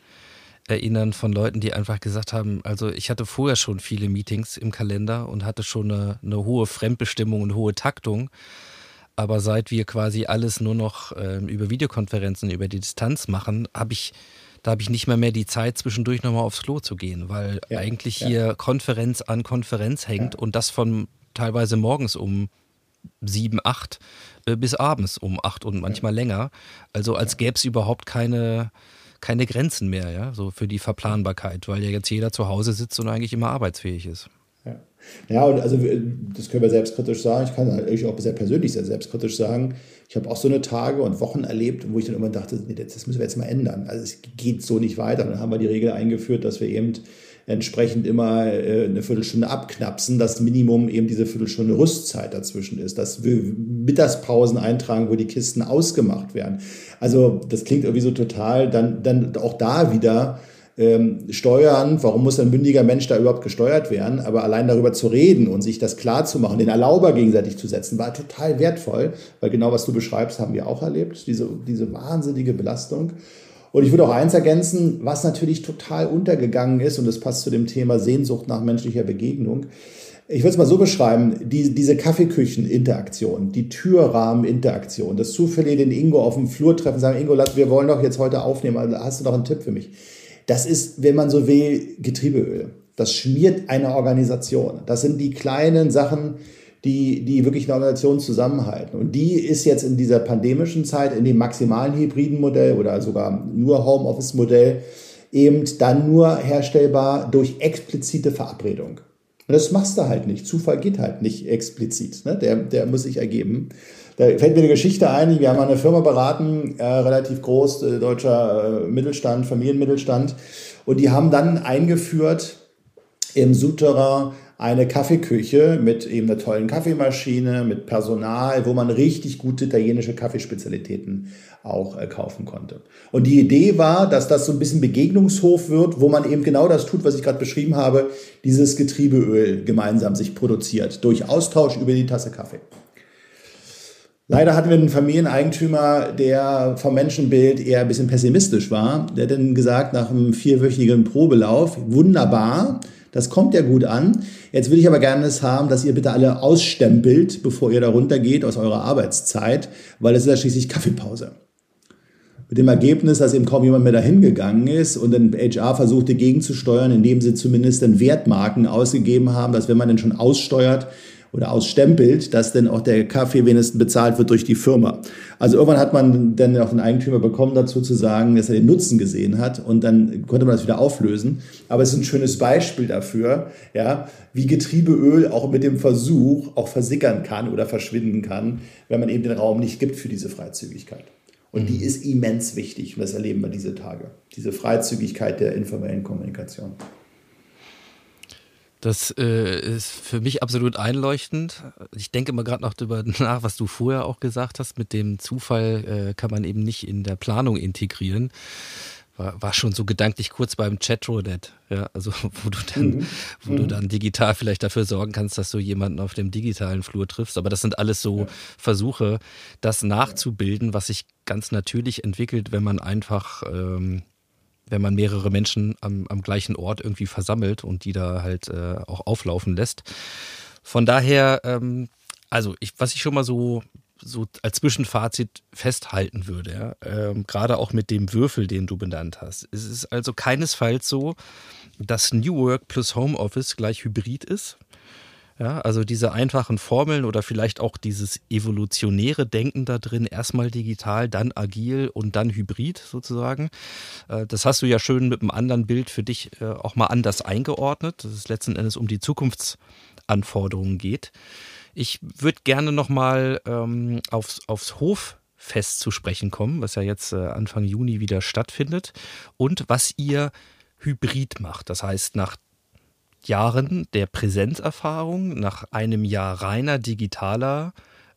erinnern von Leuten, die einfach gesagt haben, also ich hatte vorher schon viele Meetings im Kalender und hatte schon eine, eine hohe Fremdbestimmung und hohe Taktung. Aber seit wir quasi alles nur noch ähm, über Videokonferenzen, über die Distanz machen, habe ich, da habe ich nicht mehr mehr die Zeit, zwischendurch nochmal aufs Klo zu gehen, weil ja, eigentlich ja. hier Konferenz an Konferenz hängt ja. und das von teilweise morgens um sieben, acht äh, bis abends um acht und manchmal länger. Also als gäbe es überhaupt keine, keine Grenzen mehr, ja, so für die Verplanbarkeit, weil ja jetzt jeder zu Hause sitzt und eigentlich immer arbeitsfähig ist. Ja. Ja, und also das können wir selbstkritisch sagen. Ich kann natürlich auch sehr persönlich sehr selbstkritisch sagen. Ich habe auch so eine Tage und Wochen erlebt, wo ich dann immer dachte, nee, das müssen wir jetzt mal ändern. Also es geht so nicht weiter. Dann haben wir die Regel eingeführt, dass wir eben entsprechend immer äh, eine Viertelstunde abknapsen, dass Minimum eben diese Viertelstunde Rüstzeit dazwischen ist, dass wir Mittagspausen eintragen, wo die Kisten ausgemacht werden. Also das klingt irgendwie so total, dann, dann auch da wieder ähm, steuern, warum muss ein mündiger Mensch da überhaupt gesteuert werden, aber allein darüber zu reden und sich das klar zu machen, den Erlauber gegenseitig zu setzen, war total wertvoll, weil genau was du beschreibst, haben wir auch erlebt, diese, diese wahnsinnige Belastung. Und ich würde auch eins ergänzen, was natürlich total untergegangen ist, und das passt zu dem Thema Sehnsucht nach menschlicher Begegnung. Ich würde es mal so beschreiben, die, diese Kaffeeküchen-Interaktion, die Türrahmen-Interaktion, das zufällig den Ingo auf dem Flur treffen, sagen, Ingo, wir wollen doch jetzt heute aufnehmen, also hast du noch einen Tipp für mich? Das ist, wenn man so will, Getriebeöl. Das schmiert eine Organisation. Das sind die kleinen Sachen, die, die wirklich eine Organisation zusammenhalten. Und die ist jetzt in dieser pandemischen Zeit, in dem maximalen hybriden Modell oder sogar nur Homeoffice-Modell, eben dann nur herstellbar durch explizite Verabredung. Und das machst du halt nicht. Zufall geht halt nicht explizit. Ne? Der, der muss sich ergeben. Da fällt mir eine Geschichte ein. Wir haben eine Firma beraten, äh, relativ groß, äh, deutscher äh, Mittelstand, Familienmittelstand. Und die haben dann eingeführt im Souterrain eine Kaffeeküche mit eben einer tollen Kaffeemaschine, mit Personal, wo man richtig gute italienische Kaffeespezialitäten auch äh, kaufen konnte. Und die Idee war, dass das so ein bisschen Begegnungshof wird, wo man eben genau das tut, was ich gerade beschrieben habe, dieses Getriebeöl gemeinsam sich produziert, durch Austausch über die Tasse Kaffee. Leider hatten wir einen Familieneigentümer, der vom Menschenbild eher ein bisschen pessimistisch war. Der hat dann gesagt, nach einem vierwöchigen Probelauf, wunderbar, das kommt ja gut an. Jetzt würde ich aber gerne es haben, dass ihr bitte alle ausstempelt, bevor ihr da runtergeht aus eurer Arbeitszeit, weil es ist ja schließlich Kaffeepause. Mit dem Ergebnis, dass eben kaum jemand mehr dahin gegangen ist und dann HR versuchte gegenzusteuern, indem sie zumindest dann Wertmarken ausgegeben haben, dass wenn man denn schon aussteuert, oder ausstempelt, dass dann auch der Kaffee wenigstens bezahlt wird durch die Firma. Also irgendwann hat man dann auch den Eigentümer bekommen, dazu zu sagen, dass er den Nutzen gesehen hat und dann konnte man das wieder auflösen. Aber es ist ein schönes Beispiel dafür, ja, wie Getriebeöl auch mit dem Versuch auch versickern kann oder verschwinden kann, wenn man eben den Raum nicht gibt für diese Freizügigkeit. Und die mhm. ist immens wichtig und das erleben wir diese Tage. Diese Freizügigkeit der informellen Kommunikation. Das äh, ist für mich absolut einleuchtend. Ich denke mal gerade noch darüber (laughs) nach, was du vorher auch gesagt hast. Mit dem Zufall äh, kann man eben nicht in der Planung integrieren. War, war schon so gedanklich kurz beim Chatroulette, ja, also (laughs) wo du dann, mhm. wo mhm. du dann digital vielleicht dafür sorgen kannst, dass du jemanden auf dem digitalen Flur triffst. Aber das sind alles so ja. Versuche, das nachzubilden, was sich ganz natürlich entwickelt, wenn man einfach ähm, wenn man mehrere Menschen am, am gleichen Ort irgendwie versammelt und die da halt äh, auch auflaufen lässt. Von daher, ähm, also ich, was ich schon mal so, so als Zwischenfazit festhalten würde, ja, ähm, gerade auch mit dem Würfel, den du benannt hast. Es ist also keinesfalls so, dass New Work plus Homeoffice gleich Hybrid ist. Ja, also diese einfachen Formeln oder vielleicht auch dieses evolutionäre Denken da drin, erstmal digital, dann agil und dann hybrid sozusagen. Äh, das hast du ja schön mit einem anderen Bild für dich äh, auch mal anders eingeordnet, dass es letzten Endes um die Zukunftsanforderungen geht. Ich würde gerne nochmal ähm, aufs, aufs Hoffest zu sprechen kommen, was ja jetzt äh, Anfang Juni wieder stattfindet und was ihr hybrid macht. Das heißt, nach Jahren der Präsenzerfahrung, nach einem Jahr reiner digitaler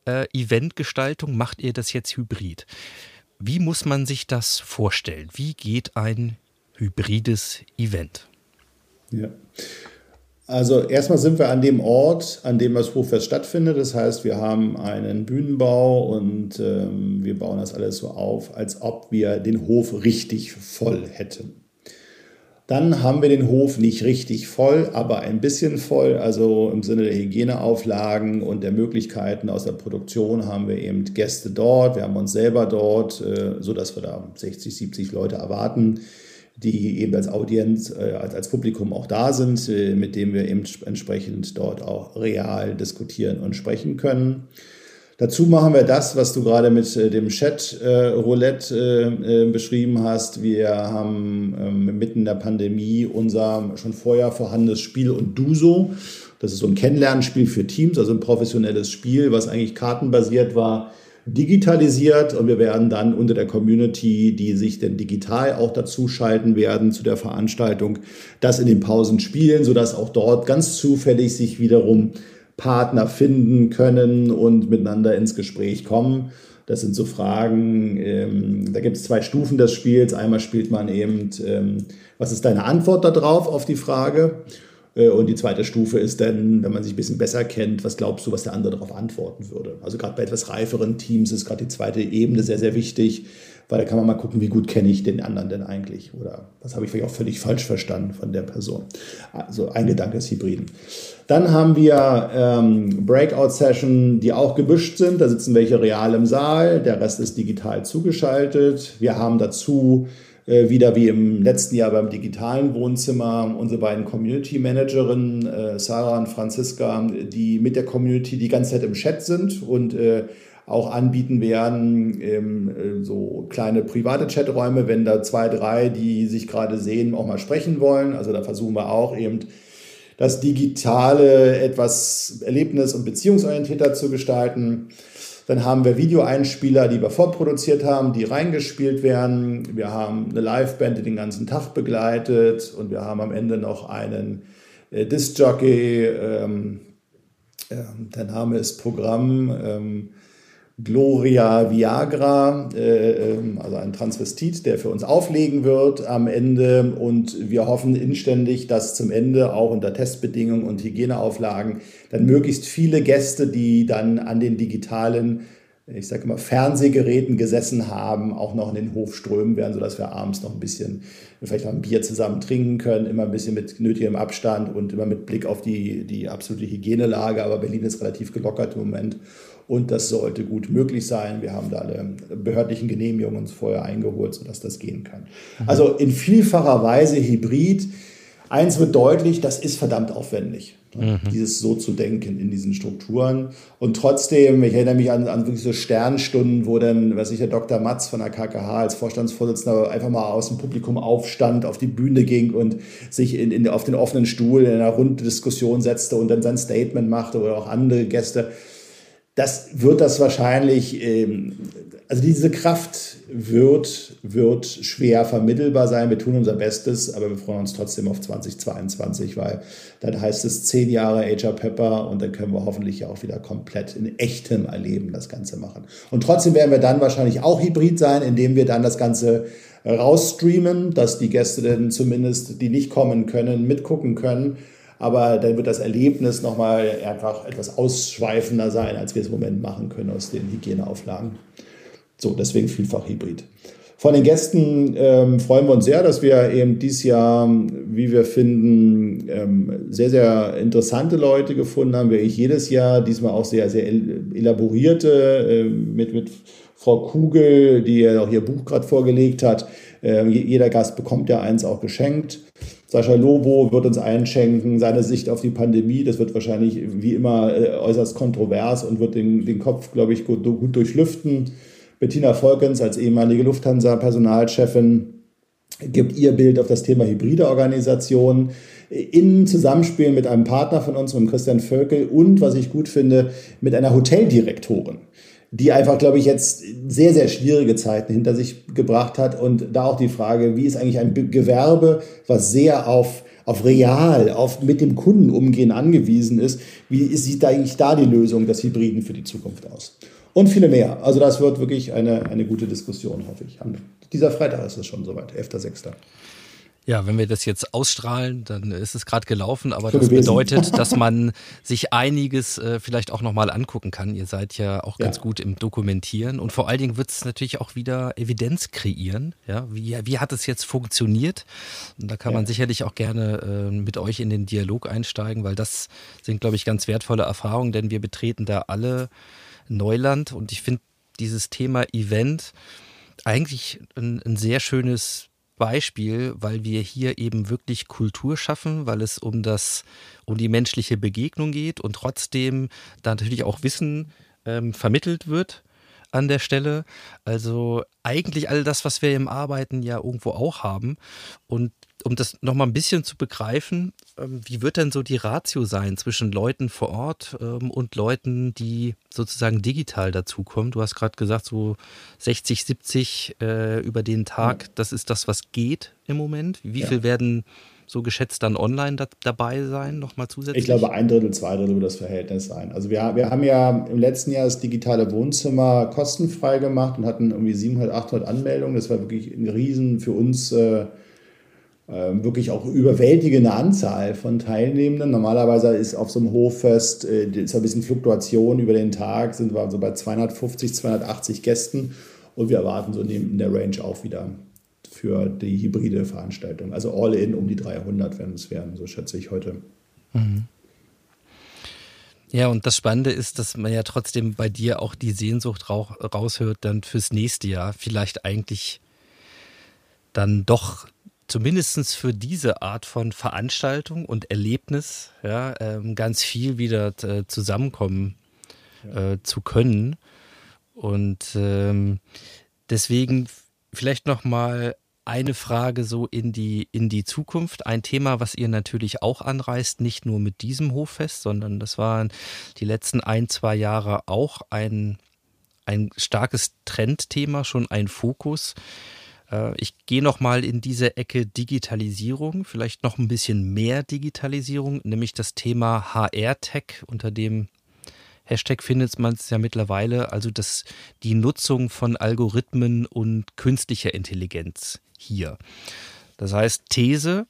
äh, Eventgestaltung, macht ihr das jetzt hybrid. Wie muss man sich das vorstellen? Wie geht ein hybrides Event? Ja. Also erstmal sind wir an dem Ort, an dem das Hochfest stattfindet. Das heißt, wir haben einen Bühnenbau und ähm, wir bauen das alles so auf, als ob wir den Hof richtig voll hätten. Dann haben wir den Hof nicht richtig voll, aber ein bisschen voll. Also im Sinne der Hygieneauflagen und der Möglichkeiten aus der Produktion haben wir eben Gäste dort. Wir haben uns selber dort, äh, sodass wir da 60, 70 Leute erwarten, die eben als Audienz, äh, als, Publikum auch da sind, äh, mit dem wir eben entsprechend dort auch real diskutieren und sprechen können. Dazu machen wir das, was du gerade mit äh, dem Chat-Roulette äh, äh, beschrieben hast. Wir haben ähm, mitten der Pandemie unser schon vorher vorhandenes Spiel und Duso. Das ist so ein Kennenlernspiel für Teams, also ein professionelles Spiel, was eigentlich kartenbasiert war, digitalisiert und wir werden dann unter der Community, die sich denn digital auch dazu schalten werden zu der Veranstaltung, das in den Pausen spielen, sodass auch dort ganz zufällig sich wiederum Partner finden können und miteinander ins Gespräch kommen. Das sind so Fragen, ähm, da gibt es zwei Stufen des Spiels. Einmal spielt man eben, ähm, was ist deine Antwort darauf, auf die Frage? Äh, und die zweite Stufe ist dann, wenn man sich ein bisschen besser kennt, was glaubst du, was der andere darauf antworten würde? Also gerade bei etwas reiferen Teams ist gerade die zweite Ebene sehr, sehr wichtig weil da kann man mal gucken, wie gut kenne ich den anderen denn eigentlich oder was habe ich vielleicht auch völlig falsch verstanden von der Person. Also ein Gedanke des Hybriden. Dann haben wir ähm, Breakout-Session, die auch gemischt sind. Da sitzen welche real im Saal, der Rest ist digital zugeschaltet. Wir haben dazu äh, wieder wie im letzten Jahr beim digitalen Wohnzimmer unsere beiden Community Managerinnen, äh, Sarah und Franziska, die mit der Community die ganze Zeit im Chat sind und äh, auch anbieten werden, ähm, äh, so kleine private Chaträume, wenn da zwei, drei, die sich gerade sehen, auch mal sprechen wollen. Also da versuchen wir auch eben das Digitale etwas erlebnis- und beziehungsorientierter zu gestalten. Dann haben wir Videoeinspieler, die wir vorproduziert haben, die reingespielt werden. Wir haben eine Liveband, die den ganzen Tag begleitet. Und wir haben am Ende noch einen äh, Disc-Jockey. Ähm, äh, der Name ist Programm. Ähm, Gloria Viagra, äh, ähm, also ein Transvestit, der für uns auflegen wird am Ende. Und wir hoffen inständig, dass zum Ende auch unter Testbedingungen und Hygieneauflagen dann möglichst viele Gäste, die dann an den digitalen ich sage immer, Fernsehgeräten gesessen haben, auch noch in den Hof strömen werden, sodass wir abends noch ein bisschen, vielleicht noch ein Bier zusammen trinken können, immer ein bisschen mit nötigem Abstand und immer mit Blick auf die, die absolute Hygienelage. Aber Berlin ist relativ gelockert im Moment und das sollte gut möglich sein. Wir haben da alle behördlichen Genehmigungen vorher eingeholt, sodass das gehen kann. Also in vielfacher Weise hybrid. Eins wird deutlich, das ist verdammt aufwendig. Mhm. Dieses so zu denken in diesen Strukturen. Und trotzdem, ich erinnere mich an, an wirklich so Sternstunden, wo dann, was ich, der Dr. Matz von der KKH als Vorstandsvorsitzender einfach mal aus dem Publikum aufstand, auf die Bühne ging und sich in, in, auf den offenen Stuhl in einer Runddiskussion setzte und dann sein Statement machte oder auch andere Gäste das wird das wahrscheinlich, ähm, also diese Kraft wird, wird schwer vermittelbar sein. Wir tun unser Bestes, aber wir freuen uns trotzdem auf 2022, weil dann heißt es zehn Jahre HR Pepper und dann können wir hoffentlich auch wieder komplett in echtem Erleben das Ganze machen. Und trotzdem werden wir dann wahrscheinlich auch hybrid sein, indem wir dann das Ganze rausstreamen, dass die Gäste dann zumindest, die nicht kommen können, mitgucken können aber dann wird das Erlebnis nochmal einfach etwas ausschweifender sein, als wir es im Moment machen können aus den Hygieneauflagen. So, deswegen vielfach Hybrid. Von den Gästen ähm, freuen wir uns sehr, dass wir eben dieses Jahr, wie wir finden, ähm, sehr, sehr interessante Leute gefunden haben. Wir ich jedes Jahr, diesmal auch sehr, sehr elaborierte, äh, mit, mit Frau Kugel, die ja auch ihr Buch gerade vorgelegt hat. Äh, jeder Gast bekommt ja eins auch geschenkt. Sascha Lobo wird uns einschenken, seine Sicht auf die Pandemie. Das wird wahrscheinlich wie immer äh, äußerst kontrovers und wird den, den Kopf, glaube ich, gut, gut durchlüften. Bettina Volkens als ehemalige Lufthansa-Personalchefin gibt ihr Bild auf das Thema hybride Organisation in Zusammenspiel mit einem Partner von uns, mit Christian Völkel und, was ich gut finde, mit einer Hoteldirektorin die einfach, glaube ich, jetzt sehr, sehr schwierige Zeiten hinter sich gebracht hat. Und da auch die Frage, wie ist eigentlich ein Gewerbe, was sehr auf, auf real, auf mit dem Kunden umgehen angewiesen ist, wie sieht eigentlich da die Lösung des Hybriden für die Zukunft aus? Und viele mehr. Also das wird wirklich eine, eine gute Diskussion, hoffe ich. Dieser Freitag ist es schon soweit, 11.06. Ja, wenn wir das jetzt ausstrahlen, dann ist es gerade gelaufen, aber das bedeutet, (laughs) dass man sich einiges äh, vielleicht auch nochmal angucken kann. Ihr seid ja auch ganz ja. gut im Dokumentieren und vor allen Dingen wird es natürlich auch wieder Evidenz kreieren. Ja, wie, wie hat es jetzt funktioniert? Und da kann ja. man sicherlich auch gerne äh, mit euch in den Dialog einsteigen, weil das sind, glaube ich, ganz wertvolle Erfahrungen, denn wir betreten da alle Neuland und ich finde dieses Thema Event eigentlich ein, ein sehr schönes Beispiel, weil wir hier eben wirklich Kultur schaffen, weil es um das, um die menschliche Begegnung geht und trotzdem da natürlich auch Wissen ähm, vermittelt wird an der Stelle. Also eigentlich all das, was wir im Arbeiten ja irgendwo auch haben. Und um das nochmal ein bisschen zu begreifen, ähm, wie wird denn so die Ratio sein zwischen Leuten vor Ort ähm, und Leuten, die sozusagen digital dazukommen? Du hast gerade gesagt, so 60, 70 äh, über den Tag, das ist das, was geht im Moment. Wie ja. viel werden so geschätzt dann online da, dabei sein, nochmal zusätzlich? Ich glaube, ein Drittel, zwei Drittel wird das Verhältnis sein. Also wir, wir haben ja im letzten Jahr das digitale Wohnzimmer kostenfrei gemacht und hatten irgendwie 700, 800 Anmeldungen. Das war wirklich ein Riesen für uns. Äh, wirklich auch überwältigende Anzahl von Teilnehmenden. Normalerweise ist auf so einem Hoffest äh, ist ein bisschen Fluktuation über den Tag, sind wir so bei 250, 280 Gästen und wir erwarten so in der Range auch wieder für die hybride Veranstaltung. Also all in um die 300 werden es werden, so schätze ich heute. Mhm. Ja, und das Spannende ist, dass man ja trotzdem bei dir auch die Sehnsucht raushört, dann fürs nächste Jahr vielleicht eigentlich dann doch zumindest für diese Art von Veranstaltung und Erlebnis ja, ähm, ganz viel wieder äh, zusammenkommen äh, zu können. Und ähm, deswegen vielleicht noch mal eine Frage so in die, in die Zukunft. Ein Thema, was ihr natürlich auch anreißt, nicht nur mit diesem Hoffest, sondern das waren die letzten ein, zwei Jahre auch ein, ein starkes Trendthema, schon ein Fokus. Äh, ich gehe noch mal in diese Ecke Digitalisierung, vielleicht noch ein bisschen mehr Digitalisierung, nämlich das Thema HR-Tech, unter dem Hashtag findet man es ja mittlerweile, also das, die Nutzung von Algorithmen und künstlicher Intelligenz hier. Das heißt, These,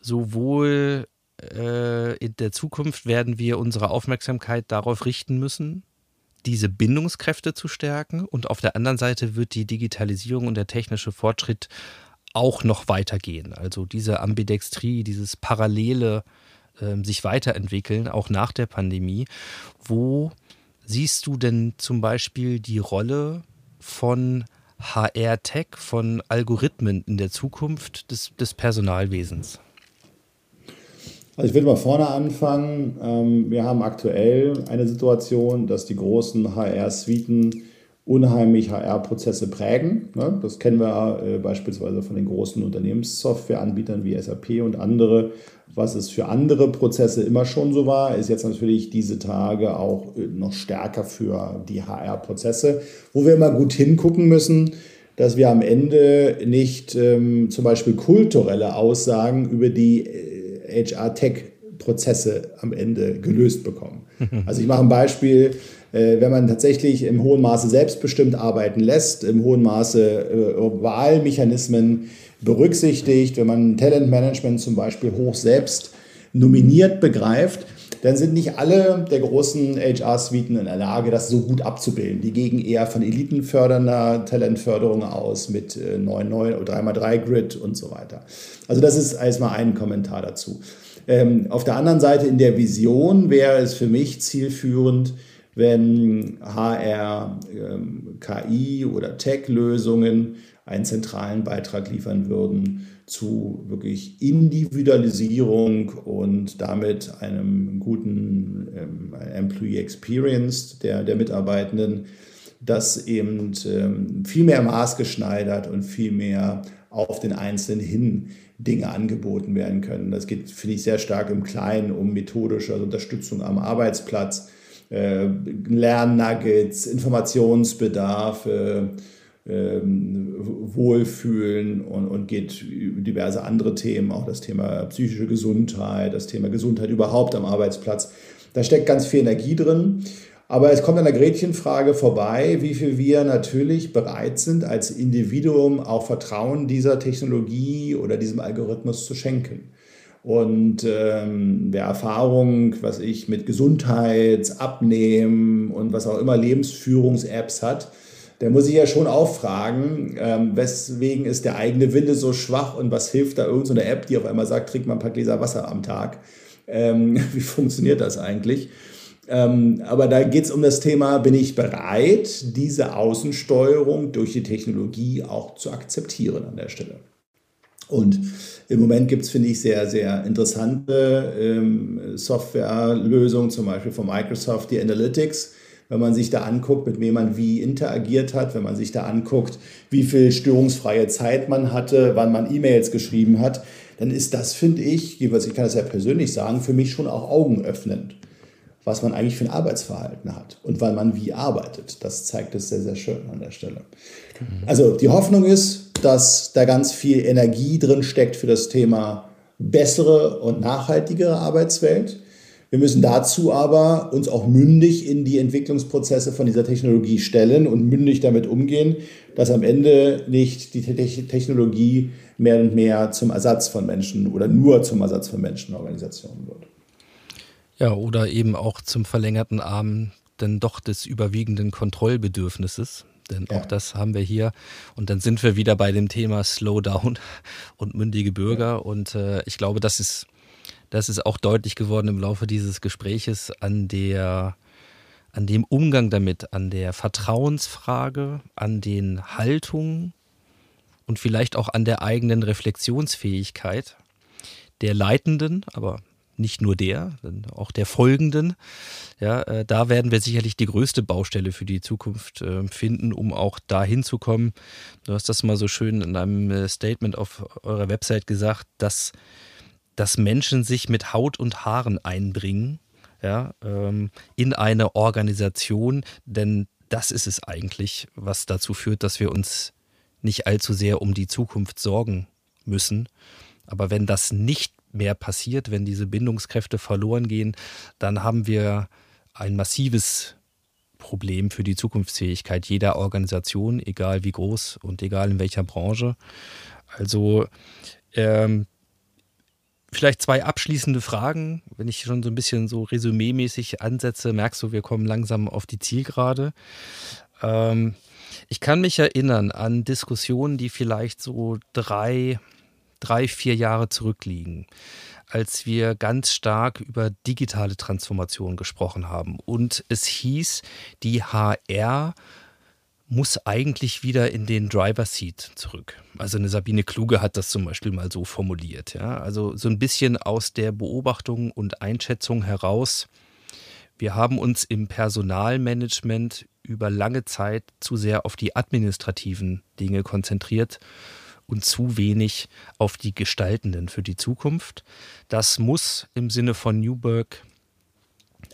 sowohl äh, in der Zukunft werden wir unsere Aufmerksamkeit darauf richten müssen, diese Bindungskräfte zu stärken und auf der anderen Seite wird die Digitalisierung und der technische Fortschritt auch noch weitergehen. Also diese Ambidextrie, dieses parallele äh, sich weiterentwickeln, auch nach der Pandemie. Wo siehst du denn zum Beispiel die Rolle von HR-Tech, von Algorithmen in der Zukunft des, des Personalwesens? Also ich würde mal vorne anfangen. Ähm, wir haben aktuell eine Situation, dass die großen HR-Suiten unheimlich HR-Prozesse prägen. Ne? Das kennen wir äh, beispielsweise von den großen Unternehmenssoftwareanbietern wie SAP und andere. Was es für andere Prozesse immer schon so war, ist jetzt natürlich diese Tage auch äh, noch stärker für die HR-Prozesse, wo wir immer gut hingucken müssen, dass wir am Ende nicht ähm, zum Beispiel kulturelle Aussagen über die HR-Tech-Prozesse am Ende gelöst bekommen. (laughs) Also ich mache ein Beispiel äh, wenn man tatsächlich im hohen Maße selbstbestimmt arbeiten lässt, im hohen Maße äh, Wahlmechanismen berücksichtigt, wenn man Talentmanagement zum Beispiel hoch selbst nominiert begreift, dann sind nicht alle der großen HR-Suiten in der Lage, das so gut abzubilden. Die gehen eher von elitenfördernder Talentförderung aus mit 9-9 oder 3x3-Grid und so weiter. Also das ist erstmal ein Kommentar dazu. Ähm, auf der anderen Seite in der Vision wäre es für mich zielführend, wenn HR, ähm, KI oder Tech-Lösungen einen zentralen Beitrag liefern würden zu wirklich Individualisierung und damit einem guten ähm, Employee Experience der, der Mitarbeitenden, das eben ähm, viel mehr maßgeschneidert und viel mehr auf den Einzelnen hin Dinge angeboten werden können. Das geht, finde ich, sehr stark im Kleinen um methodische Unterstützung am Arbeitsplatz äh, Lernnuggets, Informationsbedarf, äh, Wohlfühlen und, und geht über diverse andere Themen, auch das Thema psychische Gesundheit, das Thema Gesundheit überhaupt am Arbeitsplatz. Da steckt ganz viel Energie drin. Aber es kommt an der Gretchenfrage vorbei, wie viel wir natürlich bereit sind, als Individuum auch Vertrauen dieser Technologie oder diesem Algorithmus zu schenken. Und ähm, wer Erfahrung, was ich mit Gesundheitsabnehmen und was auch immer Lebensführungs-Apps hat, der muss sich ja schon auch fragen, ähm, weswegen ist der eigene Wille so schwach und was hilft da irgendeine so App, die auf einmal sagt, trink mal ein paar Gläser Wasser am Tag. Ähm, (laughs) wie funktioniert das eigentlich? Ähm, aber da geht es um das Thema, bin ich bereit, diese Außensteuerung durch die Technologie auch zu akzeptieren an der Stelle? Und im Moment gibt es, finde ich, sehr, sehr interessante ähm, Softwarelösungen, zum Beispiel von Microsoft, die Analytics. Wenn man sich da anguckt, mit wem man wie interagiert hat, wenn man sich da anguckt, wie viel störungsfreie Zeit man hatte, wann man E-Mails geschrieben hat, dann ist das, finde ich, ich kann das ja persönlich sagen, für mich schon auch augenöffnend was man eigentlich für ein Arbeitsverhalten hat und weil man wie arbeitet. Das zeigt es sehr, sehr schön an der Stelle. Also die Hoffnung ist, dass da ganz viel Energie drin steckt für das Thema bessere und nachhaltigere Arbeitswelt. Wir müssen dazu aber uns auch mündig in die Entwicklungsprozesse von dieser Technologie stellen und mündig damit umgehen, dass am Ende nicht die Technologie mehr und mehr zum Ersatz von Menschen oder nur zum Ersatz von Menschenorganisationen wird. Ja, oder eben auch zum verlängerten Arm dann doch des überwiegenden Kontrollbedürfnisses. Denn ja. auch das haben wir hier. Und dann sind wir wieder bei dem Thema Slowdown und mündige Bürger. Ja. Und äh, ich glaube, das ist, das ist auch deutlich geworden im Laufe dieses Gespräches an der, an dem Umgang damit, an der Vertrauensfrage, an den Haltungen und vielleicht auch an der eigenen Reflexionsfähigkeit der Leitenden, aber nicht nur der, auch der folgenden. Ja, äh, da werden wir sicherlich die größte Baustelle für die Zukunft äh, finden, um auch dahin zu kommen. Du hast das mal so schön in einem äh, Statement auf eurer Website gesagt, dass, dass Menschen sich mit Haut und Haaren einbringen ja, ähm, in eine Organisation, denn das ist es eigentlich, was dazu führt, dass wir uns nicht allzu sehr um die Zukunft sorgen müssen. Aber wenn das nicht mehr passiert, wenn diese Bindungskräfte verloren gehen, dann haben wir ein massives Problem für die Zukunftsfähigkeit jeder Organisation, egal wie groß und egal in welcher Branche. Also ähm, Vielleicht zwei abschließende Fragen. Wenn ich schon so ein bisschen so resümee-mäßig ansetze, merkst du, wir kommen langsam auf die Zielgerade. Ähm, ich kann mich erinnern an Diskussionen, die vielleicht so drei, drei, vier Jahre zurückliegen, als wir ganz stark über digitale Transformation gesprochen haben. Und es hieß, die HR muss eigentlich wieder in den Driver Seat zurück. Also eine Sabine Kluge hat das zum Beispiel mal so formuliert. Ja? Also so ein bisschen aus der Beobachtung und Einschätzung heraus. Wir haben uns im Personalmanagement über lange Zeit zu sehr auf die administrativen Dinge konzentriert und zu wenig auf die gestaltenden für die Zukunft. Das muss im Sinne von Newberg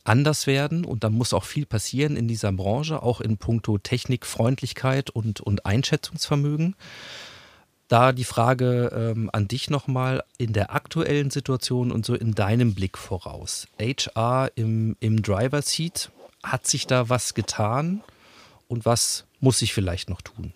anders werden und da muss auch viel passieren in dieser Branche, auch in puncto Technikfreundlichkeit und, und Einschätzungsvermögen. Da die Frage ähm, an dich nochmal in der aktuellen Situation und so in deinem Blick voraus. HR im, im Driver Seat, hat sich da was getan und was muss sich vielleicht noch tun?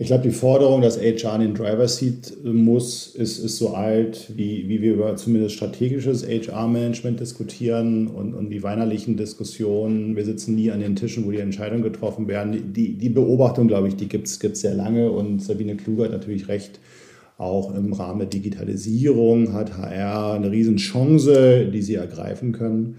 Ich glaube, die Forderung, dass HR in den Driver Seat muss, ist, ist so alt, wie, wie wir über zumindest strategisches HR-Management diskutieren und, und die weinerlichen Diskussionen. Wir sitzen nie an den Tischen, wo die Entscheidungen getroffen werden. Die, die Beobachtung, glaube ich, die gibt es sehr lange und Sabine Kluger hat natürlich recht. Auch im Rahmen der Digitalisierung hat HR eine Riesenchance, die sie ergreifen können.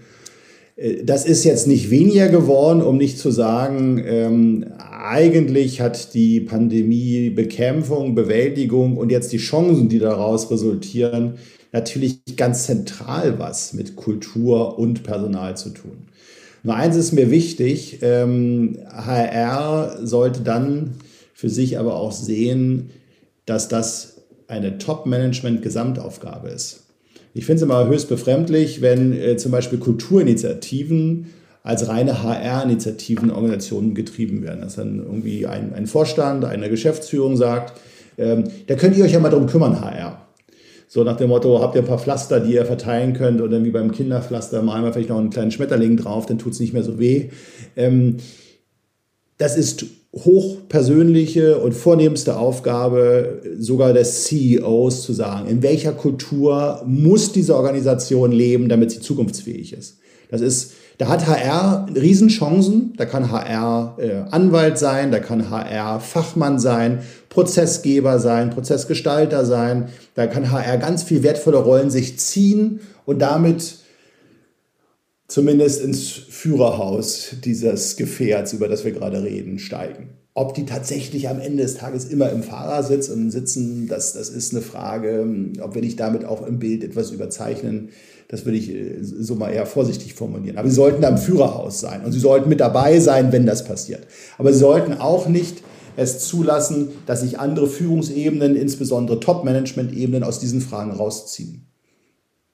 Äh, das ist jetzt nicht weniger geworden, um nicht zu sagen, ähm, eigentlich hat die Pandemiebekämpfung, Bewältigung und jetzt die Chancen, die daraus resultieren, natürlich ganz zentral was mit Kultur und Personal zu tun. Nur eins ist mir wichtig, ähm, HR sollte dann für sich aber auch sehen, dass das eine Top-Management-Gesamtaufgabe ist. Ich finde es immer höchst befremdlich, wenn äh, zum Beispiel Kulturinitiativen als reine HR-Initiativen Organisationen getrieben werden. Dass dann irgendwie ein, ein Vorstand, eine Geschäftsführung sagt, ähm, da könnt ihr euch ja mal drum kümmern, HR. So nach dem Motto, habt ihr ein paar Pflaster, die ihr verteilen könnt oder wie beim Kinderpflaster malen wir vielleicht noch einen kleinen Schmetterling drauf, dann tut es nicht mehr so weh. Ähm, das ist hochpersönliche und vornehmste Aufgabe sogar des CEOs zu sagen, in welcher Kultur muss diese Organisation leben, damit sie zukunftsfähig ist. Das ist, da hat HR Riesenchancen, da kann HR äh, Anwalt sein, da kann HR Fachmann sein, Prozessgeber sein, Prozessgestalter sein, da kann HR ganz viel wertvolle Rollen sich ziehen und damit zumindest ins Führerhaus dieses Gefährts, über das wir gerade reden, steigen. Ob die tatsächlich am Ende des Tages immer im Fahrersitz und sitzen, das, das ist eine Frage. Ob wir nicht damit auch im Bild etwas überzeichnen, das würde ich äh, so mal eher vorsichtig formulieren. Aber sie sollten da im Führerhaus sein und sie sollten mit dabei sein, wenn das passiert. Aber sie sollten auch nicht es zulassen, dass sich andere Führungsebenen, insbesondere Top-Management-Ebenen, aus diesen Fragen rausziehen.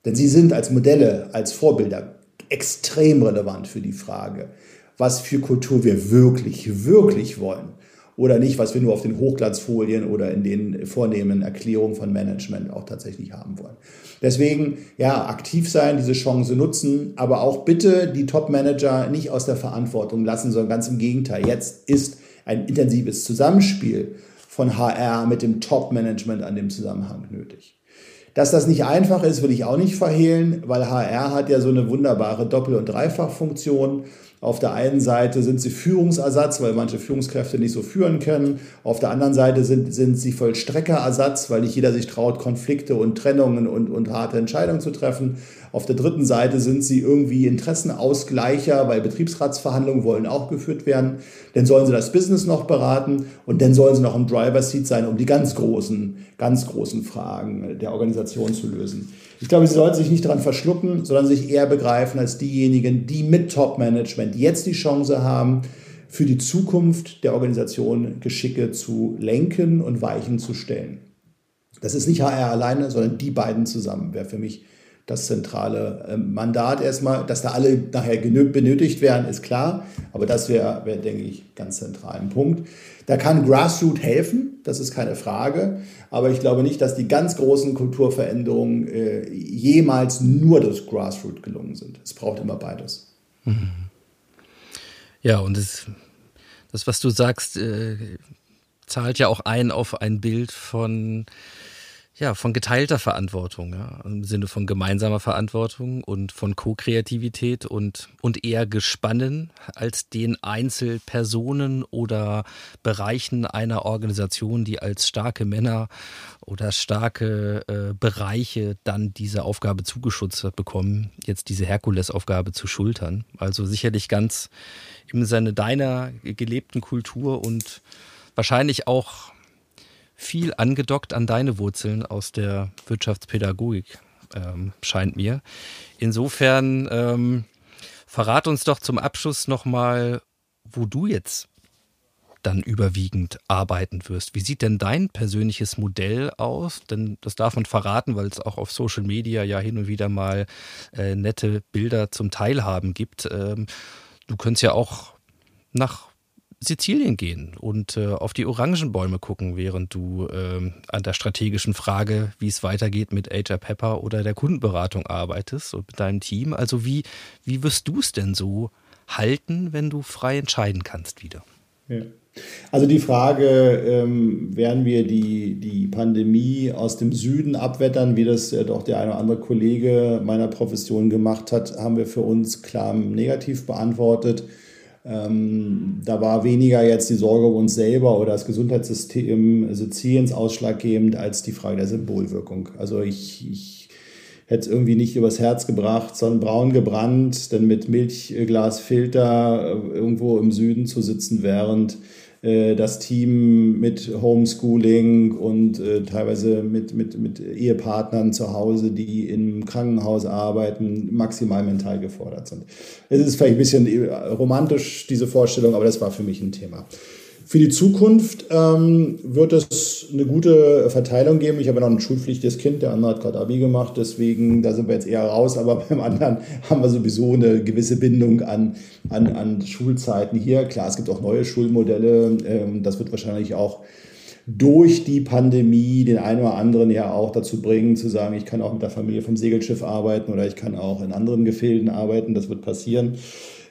Denn sie sind als Modelle, als Vorbilder extrem relevant für die Frage, was für Kultur wir wirklich, wirklich wollen. Oder nicht, was wir nur auf den Hochglanzfolien oder in den vornehmen Erklärungen von Management auch tatsächlich haben wollen. Deswegen, ja, aktiv sein, diese Chance nutzen, aber auch bitte die Top-Manager nicht aus der Verantwortung lassen, sondern ganz im Gegenteil. Jetzt ist ein intensives Zusammenspiel von HR mit dem Top-Management an dem Zusammenhang nötig. Dass das nicht einfach ist, will ich auch nicht verhehlen, weil HR hat ja so eine wunderbare Doppel- und Dreifachfunktion. Auf der einen Seite sind sie Führungsersatz, weil manche Führungskräfte nicht so führen können. Auf der anderen Seite sind, sind sie Vollstreckerersatz, weil nicht jeder sich traut, Konflikte und Trennungen und, und harte Entscheidungen zu treffen. Auf der dritten Seite sind sie irgendwie Interessenausgleicher, weil Betriebsratsverhandlungen wollen auch geführt werden. Dann sollen sie das Business noch beraten und dann sollen sie noch im Driver Seat sein, um die ganz großen, ganz großen Fragen der Organisation zu lösen. Ich glaube, sie sollten sich nicht daran verschlucken, sondern sich eher begreifen als diejenigen, die mit Top-Management jetzt die Chance haben, für die Zukunft der Organisation Geschicke zu lenken und Weichen zu stellen. Das ist nicht HR alleine, sondern die beiden zusammen wäre für mich das zentrale ähm, Mandat erstmal. Dass da alle nachher benötigt werden, ist klar, aber das wäre, wär, denke ich, ganz zentral ein Punkt. Da kann Grassroot helfen, das ist keine Frage, aber ich glaube nicht, dass die ganz großen Kulturveränderungen äh, jemals nur durch Grassroot gelungen sind. Es braucht immer beides. Ja, und das, das was du sagst, äh, zahlt ja auch ein auf ein Bild von ja, von geteilter Verantwortung, ja, im Sinne von gemeinsamer Verantwortung und von Co-Kreativität und, und eher Gespannen als den Einzelpersonen oder Bereichen einer Organisation, die als starke Männer oder starke äh, Bereiche dann diese Aufgabe zugeschutzt bekommen, jetzt diese Herkulesaufgabe zu schultern. Also sicherlich ganz im Sinne deiner gelebten Kultur und wahrscheinlich auch viel angedockt an deine Wurzeln aus der Wirtschaftspädagogik, ähm, scheint mir. Insofern ähm, verrat uns doch zum Abschluss nochmal, wo du jetzt dann überwiegend arbeiten wirst. Wie sieht denn dein persönliches Modell aus? Denn das darf man verraten, weil es auch auf Social Media ja hin und wieder mal äh, nette Bilder zum Teilhaben gibt. Ähm, du könntest ja auch nach Sizilien gehen und äh, auf die Orangenbäume gucken, während du äh, an der strategischen Frage, wie es weitergeht mit HR Pepper oder der Kundenberatung arbeitest und mit deinem Team. Also wie, wie wirst du es denn so halten, wenn du frei entscheiden kannst wieder? Ja. Also die Frage, ähm, werden wir die, die Pandemie aus dem Süden abwettern, wie das ja doch der eine oder andere Kollege meiner Profession gemacht hat, haben wir für uns klar negativ beantwortet. Ähm, da war weniger jetzt die Sorge um uns selber oder das Gesundheitssystem Siziliens ausschlaggebend als die Frage der Symbolwirkung. Also ich, ich hätte es irgendwie nicht übers Herz gebracht, sondern braun gebrannt, dann mit Milchglasfilter äh, irgendwo im Süden zu sitzen, während äh, das Team mit Homeschooling und äh, teilweise mit, mit, mit Ehepartnern zu Hause, die im Krankenhaus arbeiten, maximal mental gefordert sind. Es ist vielleicht ein bisschen äh, romantisch, diese Vorstellung, aber das war für mich ein Thema. Für die Zukunft ähm, wird es eine gute Verteilung geben. Ich habe ja noch ein schulpflichtiges Kind, der andere hat gerade Abi gemacht, deswegen da sind wir jetzt eher raus, aber (laughs) beim anderen haben wir sowieso eine gewisse Bindung an, an, an Schulzeiten hier. Klar, es gibt auch neue Schulmodelle, ähm, das wird wahrscheinlich auch durch die Pandemie den einen oder anderen ja auch dazu bringen, zu sagen, ich kann auch mit der Familie vom Segelschiff arbeiten oder ich kann auch in anderen Gefilden arbeiten, das wird passieren.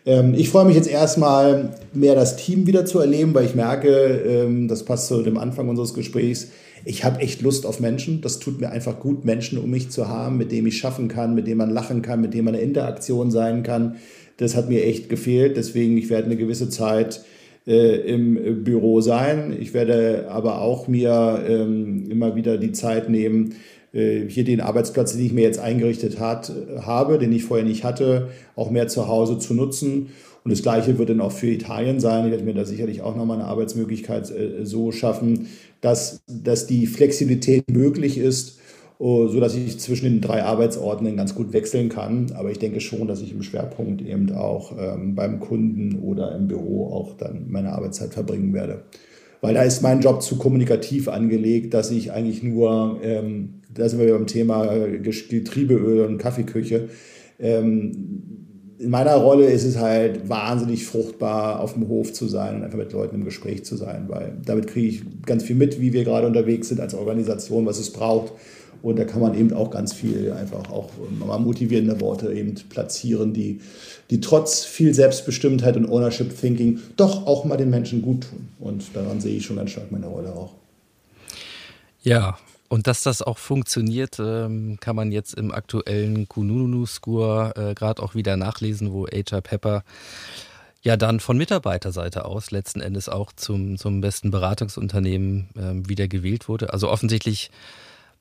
Ähm, ich freue mich jetzt erstmal mehr das Team wieder zu erleben, weil ich merke, ähm, das passt zu dem Anfang unseres Gesprächs, ich habe echt Lust auf Menschen. Das tut mir einfach gut, Menschen um mich zu haben, mit denen ich schaffen kann, mit denen man lachen kann, mit denen man eine Interaktion sein kann. Das hat mir echt gefehlt. Deswegen, ich werde eine gewisse Zeit äh, im Büro sein. Ich werde aber auch mir ähm, immer wieder die Zeit nehmen, hier den Arbeitsplatz, den ich mir jetzt eingerichtet hat, habe, den ich vorher nicht hatte, auch mehr zu Hause zu nutzen. Und das Gleiche wird dann auch für Italien sein. Ich werde mir da sicherlich auch nochmal eine Arbeitsmöglichkeit äh, so schaffen, dass, dass die Flexibilität möglich ist, oh, so dass ich zwischen den drei Arbeitsorten ganz gut wechseln kann. Aber ich denke schon, dass ich im Schwerpunkt eben auch ähm, beim Kunden oder im Büro auch dann meine Arbeitszeit verbringen werde. Weil da ist mein Job zu kommunikativ angelegt, dass ich eigentlich nur ähm, da sind wir beim Thema äh, Getriebeöl und Kaffeeküche. Ähm, in meiner Rolle ist es halt wahnsinnig fruchtbar, auf dem Hof zu sein und einfach mit Leuten im Gespräch zu sein, weil damit kriege ich ganz viel mit, wie wir gerade unterwegs sind als Organisation, was es braucht. Und da kann man eben auch ganz viel einfach auch mal motivierende Worte eben platzieren, die, die trotz viel Selbstbestimmtheit und Ownership Thinking doch auch mal den Menschen gut tun. Und daran sehe ich schon ganz stark meine Rolle auch. Ja, und dass das auch funktioniert, ähm, kann man jetzt im aktuellen Kununu-Score äh, gerade auch wieder nachlesen, wo HR Pepper ja dann von Mitarbeiterseite aus letzten Endes auch zum, zum besten Beratungsunternehmen ähm, wieder gewählt wurde. Also offensichtlich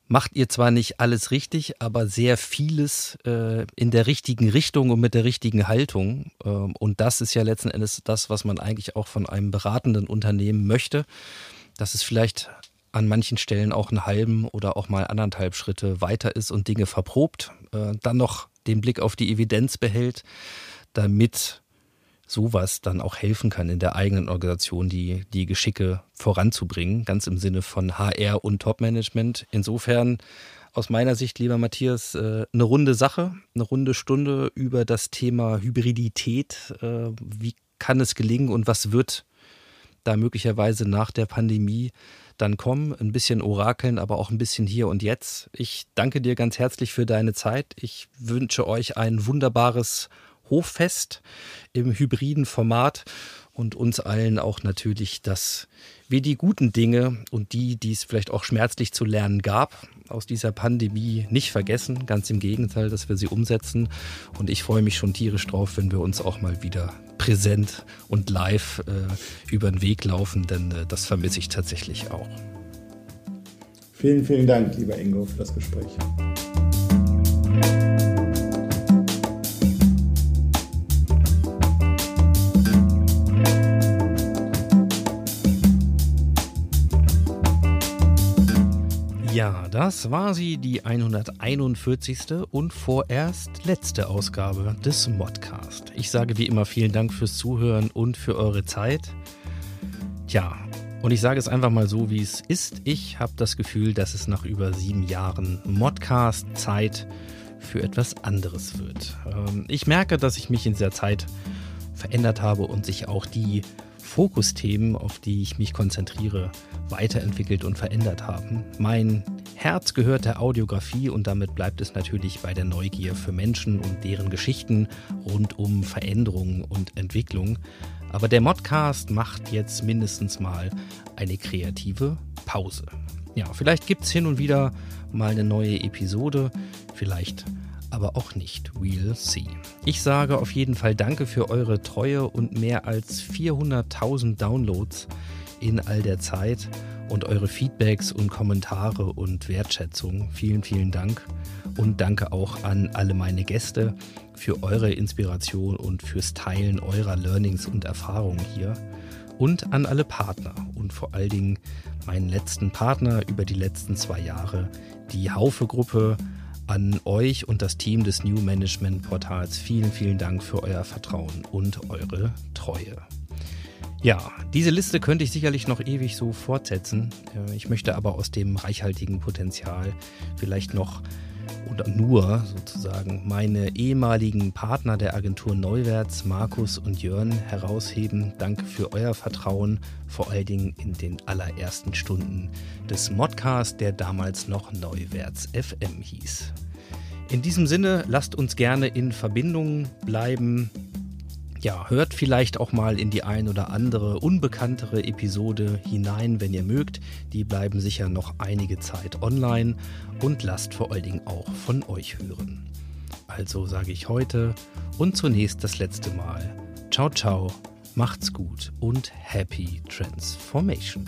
macht ihr zwar nicht alles richtig, aber sehr vieles äh, in der richtigen Richtung und mit der richtigen Haltung. Ähm, und das ist ja letzten Endes das, was man eigentlich auch von einem beratenden Unternehmen möchte. Das ist vielleicht an manchen Stellen auch einen halben oder auch mal anderthalb Schritte weiter ist und Dinge verprobt, äh, dann noch den Blick auf die Evidenz behält, damit sowas dann auch helfen kann in der eigenen Organisation, die, die Geschicke voranzubringen, ganz im Sinne von HR und Topmanagement. Insofern aus meiner Sicht, lieber Matthias, äh, eine runde Sache, eine runde Stunde über das Thema Hybridität. Äh, wie kann es gelingen und was wird da möglicherweise nach der Pandemie dann kommen, ein bisschen orakeln, aber auch ein bisschen hier und jetzt. Ich danke dir ganz herzlich für deine Zeit. Ich wünsche euch ein wunderbares Hoffest im hybriden Format und uns allen auch natürlich, dass wir die guten Dinge und die, die es vielleicht auch schmerzlich zu lernen gab, aus dieser Pandemie nicht vergessen. Ganz im Gegenteil, dass wir sie umsetzen. Und ich freue mich schon tierisch drauf, wenn wir uns auch mal wieder präsent und live äh, über den Weg laufen, denn äh, das vermisse ich tatsächlich auch. Vielen, vielen Dank, lieber Ingo, für das Gespräch. Ja, das war sie, die 141. und vorerst letzte Ausgabe des Modcast. Ich sage wie immer vielen Dank fürs Zuhören und für eure Zeit. Tja, und ich sage es einfach mal so, wie es ist. Ich habe das Gefühl, dass es nach über sieben Jahren Modcast Zeit für etwas anderes wird. Ähm, ich merke, dass ich mich in dieser Zeit verändert habe und sich auch die Fokusthemen, auf die ich mich konzentriere, weiterentwickelt und verändert haben. Mein Herz gehört der Audiografie und damit bleibt es natürlich bei der Neugier für Menschen und deren Geschichten rund um Veränderung und Entwicklung. Aber der Modcast macht jetzt mindestens mal eine kreative Pause. Ja, vielleicht gibt es hin und wieder mal eine neue Episode, vielleicht aber auch nicht. We'll see. Ich sage auf jeden Fall Danke für eure Treue und mehr als 400.000 Downloads in all der Zeit und eure Feedbacks und Kommentare und Wertschätzung. Vielen, vielen Dank. Und danke auch an alle meine Gäste für eure Inspiration und fürs Teilen eurer Learnings und Erfahrungen hier. Und an alle Partner und vor allen Dingen meinen letzten Partner über die letzten zwei Jahre, die Haufe-Gruppe, an euch und das Team des New Management Portals vielen, vielen Dank für euer Vertrauen und eure Treue. Ja, diese Liste könnte ich sicherlich noch ewig so fortsetzen. Äh, ich möchte aber aus dem reichhaltigen Potenzial vielleicht noch oder nur sozusagen meine ehemaligen Partner der Agentur Neuwärts, Markus und Jörn, herausheben. Danke für euer Vertrauen, vor allen Dingen in den allerersten Stunden des Modcast, der damals noch Neuwärts FM hieß. In diesem Sinne, lasst uns gerne in Verbindung bleiben ja, hört vielleicht auch mal in die ein oder andere unbekanntere Episode hinein, wenn ihr mögt. Die bleiben sicher noch einige Zeit online und lasst vor allen Dingen auch von euch hören. Also sage ich heute und zunächst das letzte Mal. Ciao, ciao, macht's gut und happy transformation.